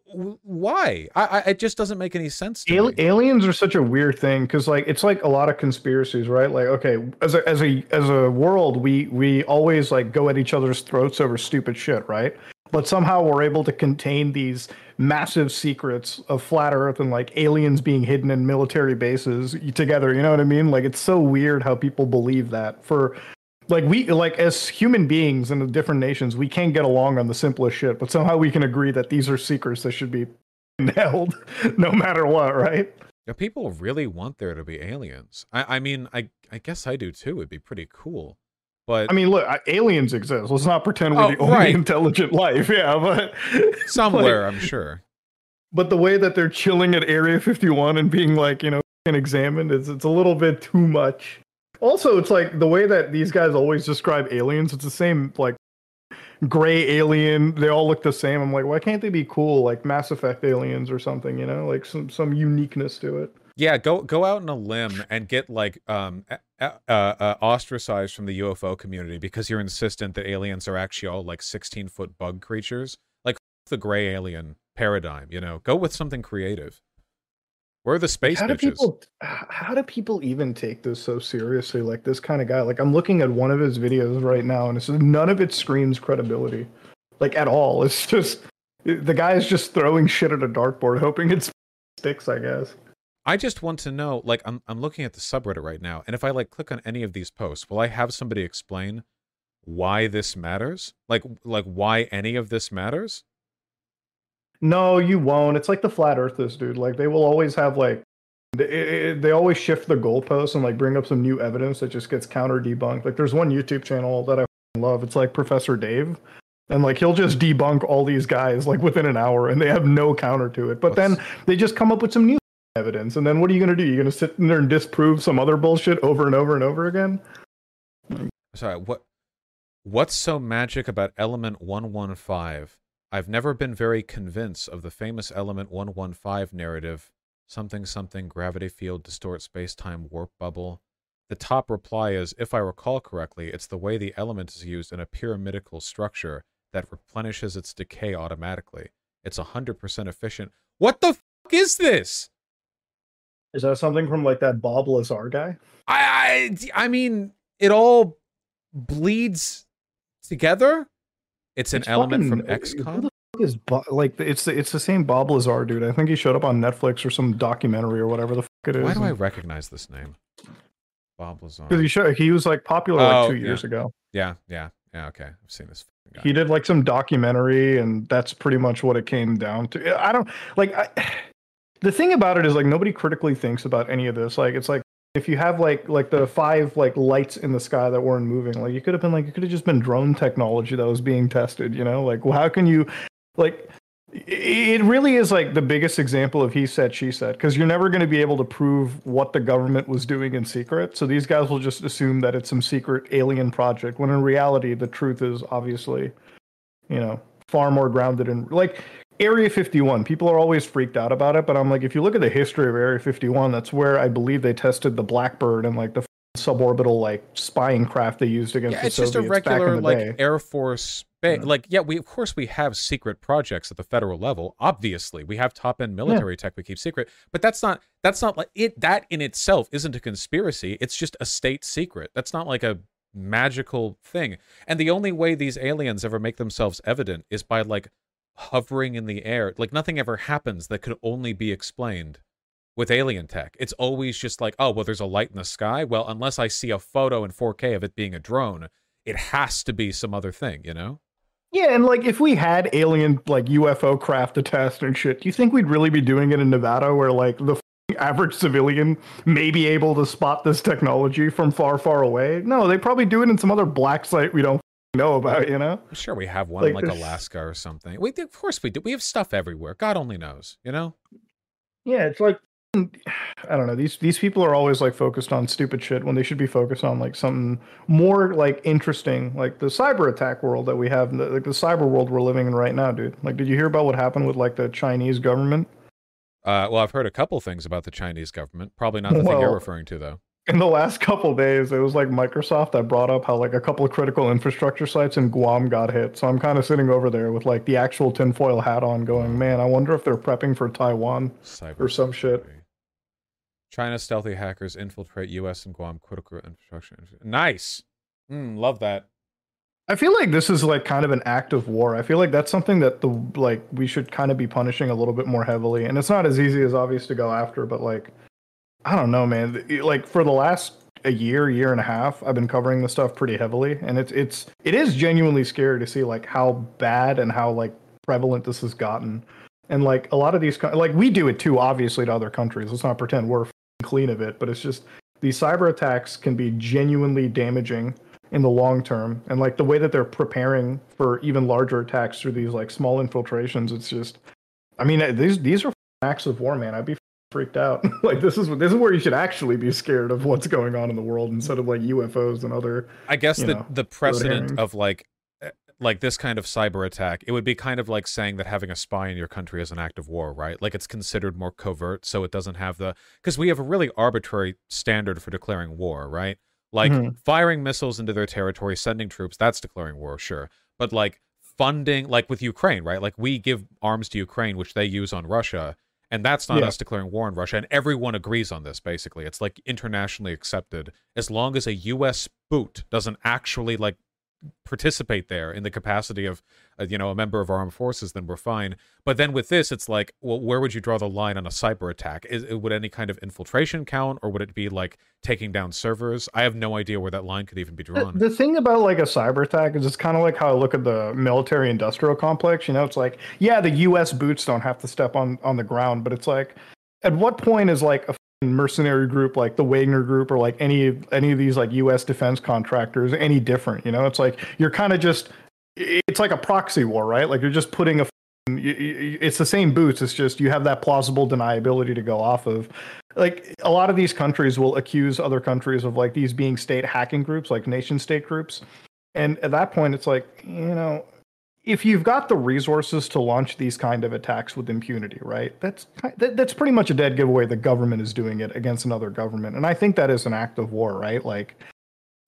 why? I, I it just doesn't make any sense me. aliens are such a weird thing because like it's like a lot of conspiracies right like okay as a as a as a world we we always like go at each other's throats over stupid shit right but somehow we're able to contain these massive secrets of flat earth and like aliens being hidden in military bases together you know what i mean like it's so weird how people believe that for like we like as human beings in the different nations we can't get along on the simplest shit but somehow we can agree that these are secrets that should be [LAUGHS] held no matter what right Yeah, people really want there to be aliens. I, I mean, I I guess I do too. It'd be pretty cool. But i mean look aliens exist. Let's not pretend we're Oh, the only right. intelligent life. [LAUGHS] Yeah but somewhere, I'm sure. but the way that they're chilling at area 51 and being like you know examined is it's a little bit too much. Also it's like the way that these guys always describe aliens it's the same like gray alien. They all look the same. I'm like why can't they be cool like mass effect aliens or something you know? Like some some uniqueness to it Yeah, go go out on a limb and get like um uh, uh, uh, ostracized from the UFO community because you're insistent that aliens are actually all like 16 foot bug creatures. Like the gray alien paradigm, you know. Go with something creative. Where are the space how do bitches? people how do people even take this so seriously like this kind of guy like i'm looking at one of his videos right now and it's none of it screams credibility like at all it's just the guy is just throwing shit at a dartboard hoping it sticks i guess I just want to know, like, I'm I'm looking at the subreddit right now, and if I like click on any of these posts, will I have somebody explain why this matters? Like, like why any of this matters? no you won't. It's like the flat earthers dude. Like they will always have like they, they always shift the goalposts and like bring up some new evidence that just gets counter debunked like there's one youtube channel that i love. It's like professor dave. And like he'll just debunk all these guys like within an hour and they have no counter to it. But then they just come up with some new evidence and then what are you going to do you're going to sit in there and disprove some other bullshit over and over and over again Sorry, what? What's so magic about element 115? I've never been very convinced of the famous element 115 narrative. Something something gravity field distort space-time warp bubble. The top reply is, if I recall correctly, it's the way the element is used in a pyramidical structure that replenishes its decay automatically. It's 100% efficient. What the fuck is this? Is that something from like that bob lazar guy I, I I mean, it all bleeds together. It's an It's element from fucking- Who XCOM. the is Bo- like it's the, it's the same Bob Lazar dude. I think he showed up on Netflix or some documentary or whatever the fuck it is. Why do I recognize this name? Bob Lazar. Because he showed, he was like popular like Oh, two years yeah. ago. Yeah, yeah, yeah. Okay, I've seen this. Guy. He did like some documentary, and that's pretty much what it came down to. I don't like. I, the thing about it is like nobody critically thinks about any of this. Like it's like if you have like like the five like lights in the sky that weren't moving, like you could have been like it could have just been drone technology that was being tested. You know, like well, how can you like it really is like the biggest example of he said she said because you're never going to be able to prove what the government was doing in secret so these guys will just assume that it's some secret alien project when in reality the truth is obviously you know far more grounded in like area 51 people are always freaked out about it but i'm like if you look at the history of area 51 that's where i believe they tested the blackbird and like the suborbital like spying craft they used against yeah, the it's just a Soviets regular like day. Air Force base. Yeah. Like, yeah, we of course we have secret projects at the federal level. Obviously, we have top end military tech we keep secret, but that's not that's not like it. That in itself isn't a conspiracy. It's just a state secret. That's not like a magical thing. And the only way these aliens ever make themselves evident is by like hovering in the air. Like nothing ever happens that could only be explained with alien tech. It's always just like, oh, well, there's a light in the sky. Well, unless I see a photo in 4K of it being a drone, it has to be some other thing, you know? Yeah, and like if we had alien like UFO craft to test and shit, do you think we'd really be doing it in Nevada where like the average civilian may be able to spot this technology from far, far away? No, they probably do it in some other black site we don't know about, you know? I'm sure we have one Like in like Alaska or something. We, of course we do. We have stuff everywhere. God only knows, you know? Yeah, it's like [SIGHS] I don't know. These these people are always like focused on stupid shit when they should be focused on like something more like interesting, like the cyber attack world that we have, the, like the cyber world we're living in right now, dude. Like, did you hear about what happened with like the Chinese government? Uh, well, I've heard a couple things about the Chinese government. Probably not the thing you're referring to, though. In the last couple days, it was like Microsoft that brought up how like a couple of critical infrastructure sites in Guam got hit. So I'm kind of sitting over there with like the actual tinfoil hat on, going, man, I wonder if they're prepping for Taiwan. Cyber Or some shit. China stealthy hackers infiltrate U.S. and Guam critical infrastructure. Nice. Mm, love that. I feel like this is like kind of an act of war. I feel like that's something that the like we should kind of be punishing a little bit more heavily. And it's not as easy as obvious to go after, but like I don't know, man. Like for the last a year, year and a half, I've been covering this stuff pretty heavily, and it's it's it is genuinely scary to see like how bad and how like prevalent this has gotten. And like a lot of these, like we do it too, obviously to other countries. Let's not pretend we're clean of it, but it's just these cyber attacks can be genuinely damaging in the long term and like the way that they're preparing for even larger attacks through these like small infiltrations it's just i mean uh, these these are acts of war man i'd be freaked out [LAUGHS] like this is this is where you should actually be scared of what's going on in the world instead of like ufos and other I guess the know, the precedent of like eh, like this kind of cyber attack, it would be kind of like saying that having a spy in your country is an act of war, right? Like it's considered more covert, so it doesn't have the because we have a really arbitrary standard for declaring war, right? Like Mhm. firing missiles into their territory, sending troops, that's declaring war, sure. But like funding, like with Ukraine, right? Like we give arms to Ukraine, which they use on Russia, and that's not Yeah. us declaring war on Russia. And everyone agrees on this, basically. It's like internationally accepted. As long as a U.S. boot doesn't actually like participate there in the capacity of uh, you know a member of our armed forces then we're fine. But then with this it's like well where would you draw the line on a cyber attack? Is would any kind of infiltration count or would it be like taking down servers? I have no idea where that line could even be drawn. the thing about like a cyber attack is it's kind of like how i look at the military industrial complex you know? It's like yeah the us boots don't have to step on on the ground but it's like at what point is like a mercenary group like the Wagner group or like any any of these like US defense contractors any different you know? It's like you're kind of just it's like a proxy war right? Like you're just putting a it's the same boots it's just you have that plausible deniability to go off of. Like a lot of these countries will accuse other countries of like these being state hacking groups like nation state groups. And at that point it's like you know if you've got the resources to launch these kind of attacks with impunity, right? That's that, that's pretty much a dead giveaway. The government is doing it against another government, and I think that is an act of war, right? Like,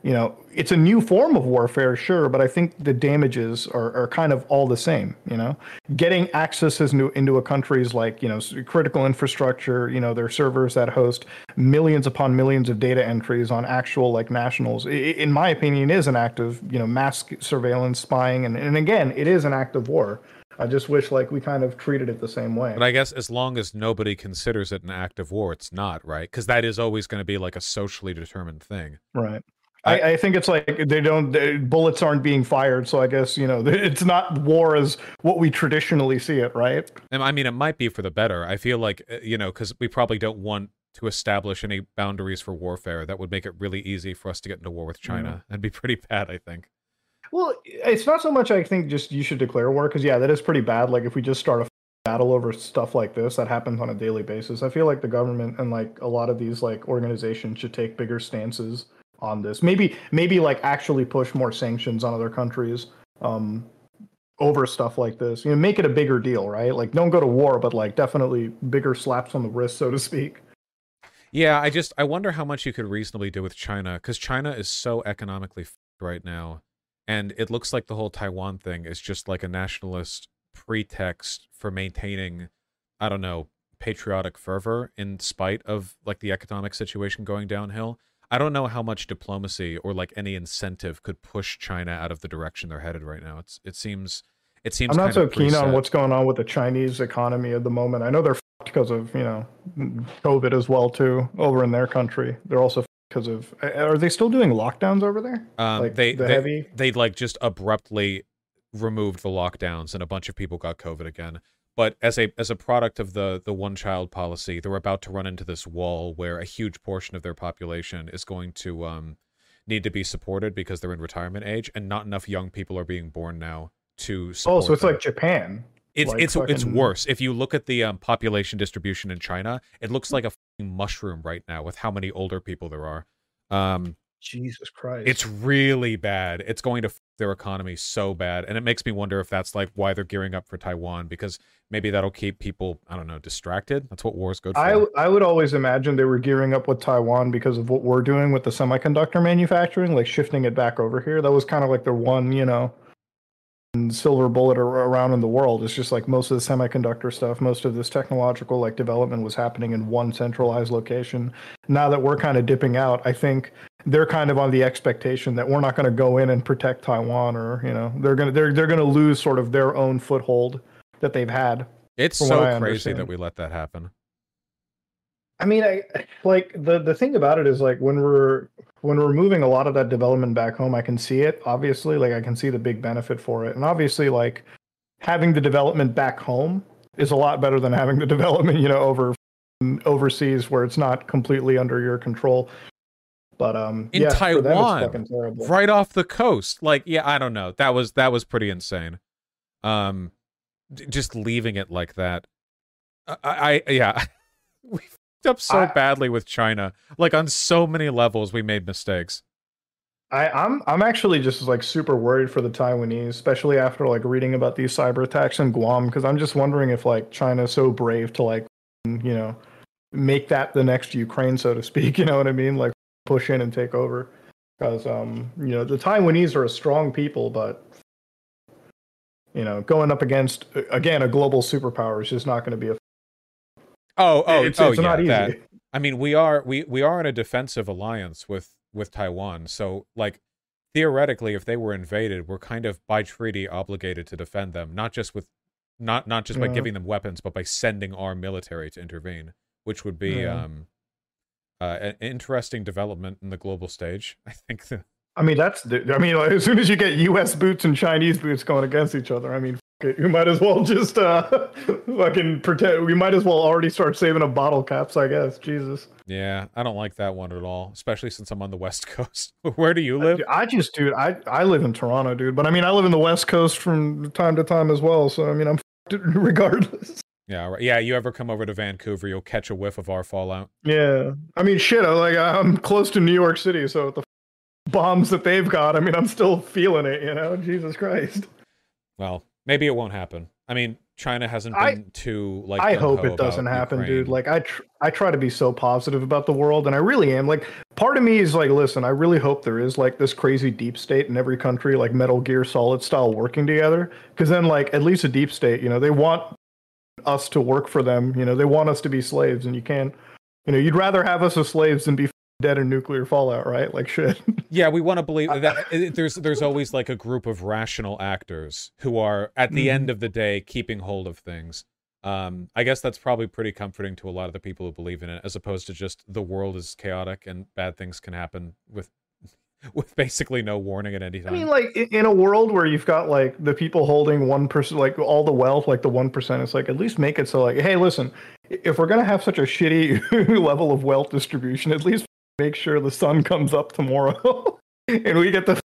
you know, it's a new form of warfare, sure, but I think the damages are, are kind of all the same. You know, getting access new into a country's like you know critical infrastructure, you know, their servers that host millions upon millions of data entries on actual like nationals. In my opinion, is an act of you know mass surveillance, spying, and, and again, it is an act of war. I just wish like we kind of treated it the same way. But I guess as long as nobody considers it an act of war, it's not right because that is always going to be like a socially determined thing. Right. I, I, think it's like they don't they, bullets aren't being fired, so I guess you know [LAUGHS] it's not war as what we traditionally see it, right? And I mean, it might be for the better. I feel like uh, you know because we probably don't want to establish any boundaries for warfare. That would make it really easy for us to get into war with China. Yeah. That'd be pretty bad, I think. Well, it's not so much. I think just you should declare war because yeah, that is pretty bad. Like if we just start a [LAUGHS] battle over stuff like this that happens on a daily basis, I feel like the government and like a lot of these like organizations should take bigger stances on this. Maybe maybe like actually push more sanctions on other countries um, over stuff like this. You know, make it a bigger deal, right? Like don't go to war, but like definitely bigger slaps on the wrist, so to speak. Yeah, I just I wonder how much you could reasonably do with China because China is so economically right now and it looks like the whole Taiwan thing is just like a nationalist pretext for maintaining, I don't know, patriotic fervor in spite of like the economic situation going downhill. I don't know how much diplomacy or like any incentive could push China out of the direction they're headed right now. It's it seems it seems I'm not so keen on what's going on with the Chinese economy at the moment. I know they're because of, you know, COVID as well too over in their country. They're also because of are they still doing lockdowns over there? Um, like they the they, heavy they like just abruptly removed the lockdowns and a bunch of people got COVID again. But as a as a product of the the one child policy, they're about to run into this wall where a huge portion of their population is going to um, need to be supported because they're in retirement age, and not enough young people are being born now to. Support Oh, so it's them. like Japan. It's like it's fucking... it's worse. If you look at the um, population distribution in China, it looks like a mushroom right now with how many older people there are. Um, Jesus Christ. It's really bad. It's going to f- their economy so bad. And it makes me wonder if that's like why they're gearing up for Taiwan because maybe that'll keep people, I don't know, distracted. That's what war's good for. I, I would always imagine they were gearing up with Taiwan because of what we're doing with the semiconductor manufacturing, like shifting it back over here. That was kind of like the one, you know, silver bullet around in the world. It's just like most of the semiconductor stuff, most of this technological like development was happening in one centralized location. Now that we're kind of dipping out, I think they're kind of on the expectation that we're not going to go in and protect Taiwan, or you know, they're gonna they're they're gonna lose sort of their own foothold that they've had. It's so crazy that we let that happen. I mean, I like the the thing about it is like when we're when we're moving a lot of that development back home, I can see it. Obviously, like I can see the big benefit for it, and obviously, like having the development back home is a lot better than having the [LAUGHS] development, you know, over overseas where it's not completely under your control. But um, in yeah, Taiwan, right off the coast, like yeah, I don't know. That was that was pretty insane. Um, just leaving it like that. I, I yeah, [LAUGHS] we fucked up so I, badly with China. Like on so many levels, we made mistakes. I, I'm I'm actually just like super worried for the Taiwanese, especially after like reading about these cyber attacks in Guam, because I'm just wondering if like China's so brave to like you know make that the next Ukraine, so to speak. [LAUGHS] You know what I mean? Like push in and take over. Because um, you know the Taiwanese are a strong people, but you know going up against again a global superpower is just not going to be a Oh, oh, it's, oh, it's yeah, not easy. That. I mean, we are we we are in a defensive alliance with with Taiwan, so like theoretically, if they were invaded, we're kind of by treaty obligated to defend them, not just with not not just by giving them weapons, but by sending our military to intervene, which would be yeah. um uh, an interesting development in the global stage. [LAUGHS] I think. The... I mean, that's. I mean, like, as soon as you get U.S. boots and Chinese boots going against each other, I mean, you might as well just uh [LAUGHS] fucking pretend we might as well already start saving up bottle caps, I guess. Jesus. Yeah, I don't like that one at all, especially since I'm on the West [LAUGHS] Coast. Where do you live? I, I just dude, I I live in Toronto, dude. But I mean I live in the West Coast from time to time as well. So I mean I'm regardless. Yeah, right. Yeah, you ever come over to Vancouver, you'll catch a whiff of our fallout. Yeah. I mean shit, I'm like I'm close to New York City, so the bombs that they've got, I mean I'm still feeling it, you know? Jesus Christ. Well, Maybe it won't happen. I mean, China hasn't been I, too like. I hope it doesn't happen, Ukraine. dude. Like I, tr- I try to be so positive about the world, and I really am. Like, part of me is like, listen, I really hope there is like this crazy deep state in every country, like Metal Gear Solid style, working together. Because then, like, at least a deep state, you know, they want us to work for them. You know, they want us to be slaves, and you can't. You know, you'd rather have us as slaves than be dead in nuclear fallout, right? Like shit. [LAUGHS] Yeah, we want to believe that there's there's always like a group of rational actors who are at the Mhm. end of the day keeping hold of things. Um, I guess that's probably pretty comforting to a lot of the people who believe in it, as opposed to just the world is chaotic and bad things can happen with [LAUGHS] with basically no warning at any time. I mean, like in a world where you've got like the people holding one percent, like all the wealth, like the one percent, it's like at least make it so like, hey, listen, if we're gonna have such a shitty [LAUGHS] level of wealth distribution, at least make sure the sun comes up tomorrow [LAUGHS] and we get the,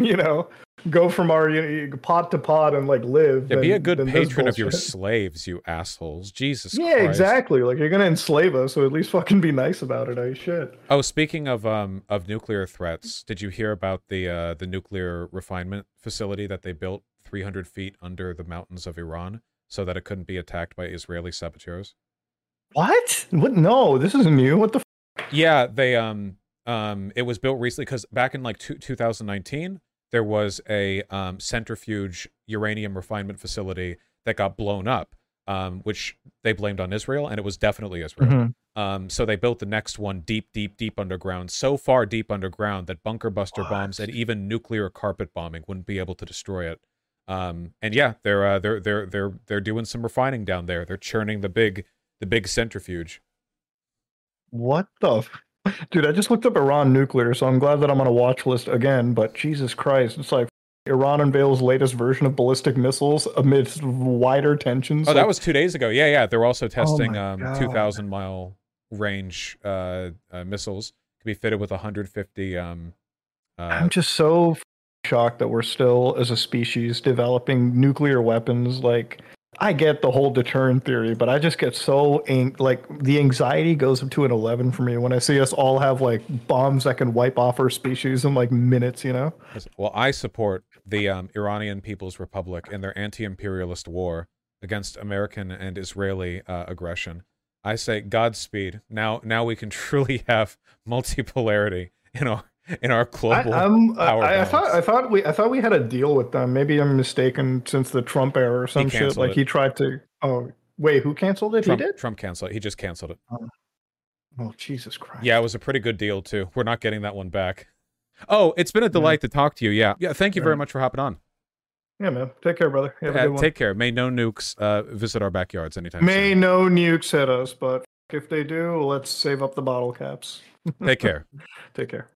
you know, go from our you know, pod to pod and like live. yeah, be a good patron of your slaves, you assholes. Jesus Christ. Yeah, Christ. exactly. Like you're gonna enslave us, so at least fucking be nice about it. I should. Oh, speaking of um of nuclear threats, did you hear about the uh the nuclear refinement facility that they built 300 feet under the mountains of Iran so that it couldn't be attacked by Israeli saboteurs? What? What? No, this isn't new. What the? F- Yeah, they um um it was built recently because back in like two, 2019 there was a um, centrifuge uranium refinement facility that got blown up, um, which they blamed on Israel, and it was definitely Israel. Mm-hmm. Um, so they built the next one deep, deep, deep underground, so far deep underground that bunker buster bombs and even nuclear carpet bombing wouldn't be able to destroy it. Um, and yeah, they're uh, they're they're they're they're doing some refining down there. They're churning the big the big centrifuge. What the? Dude, I just looked up Iran nuclear, so I'm glad that I'm on a watch list again. But Jesus Christ, it's like Iran unveils latest version of ballistic missiles amidst wider tensions. Oh, that was two days ago. Yeah, yeah. They're also testing my um, 2,000 mile range uh, uh, missiles. Can be fitted with 150. Um, uh, I'm just so shocked that we're still, as a species, developing nuclear weapons. Like, I get the whole deterrent theory, but I just get so ang- like the anxiety goes up to an 11 for me when I see us all have like bombs that can wipe off our species in like minutes. You know? well, I support the um, Iranian People's Republic in their anti-imperialist war against American and Israeli uh, aggression. I say Godspeed. Now, now we can [LAUGHS] truly have multipolarity in our [LAUGHS] in our global. I, I, I thought I thought we I thought we had a deal with them. Maybe I'm mistaken since the Trump era or some shit. Like it. he tried to. Oh wait, who canceled it? Trump, he did. Trump canceled it. He just canceled it. Oh Jesus Christ. Yeah, it was a pretty good deal too. We're not getting that one back. Oh, it's been a Yeah. delight to talk to you. Yeah, yeah. Thank you very much for hopping on. Yeah, man. Take care, brother. You Have a Uh, good one. take care. May no nukes uh, visit our backyards anytime May soon. no nukes hit us, but if they do, let's save up the bottle caps. Take care. [LAUGHS] Take care.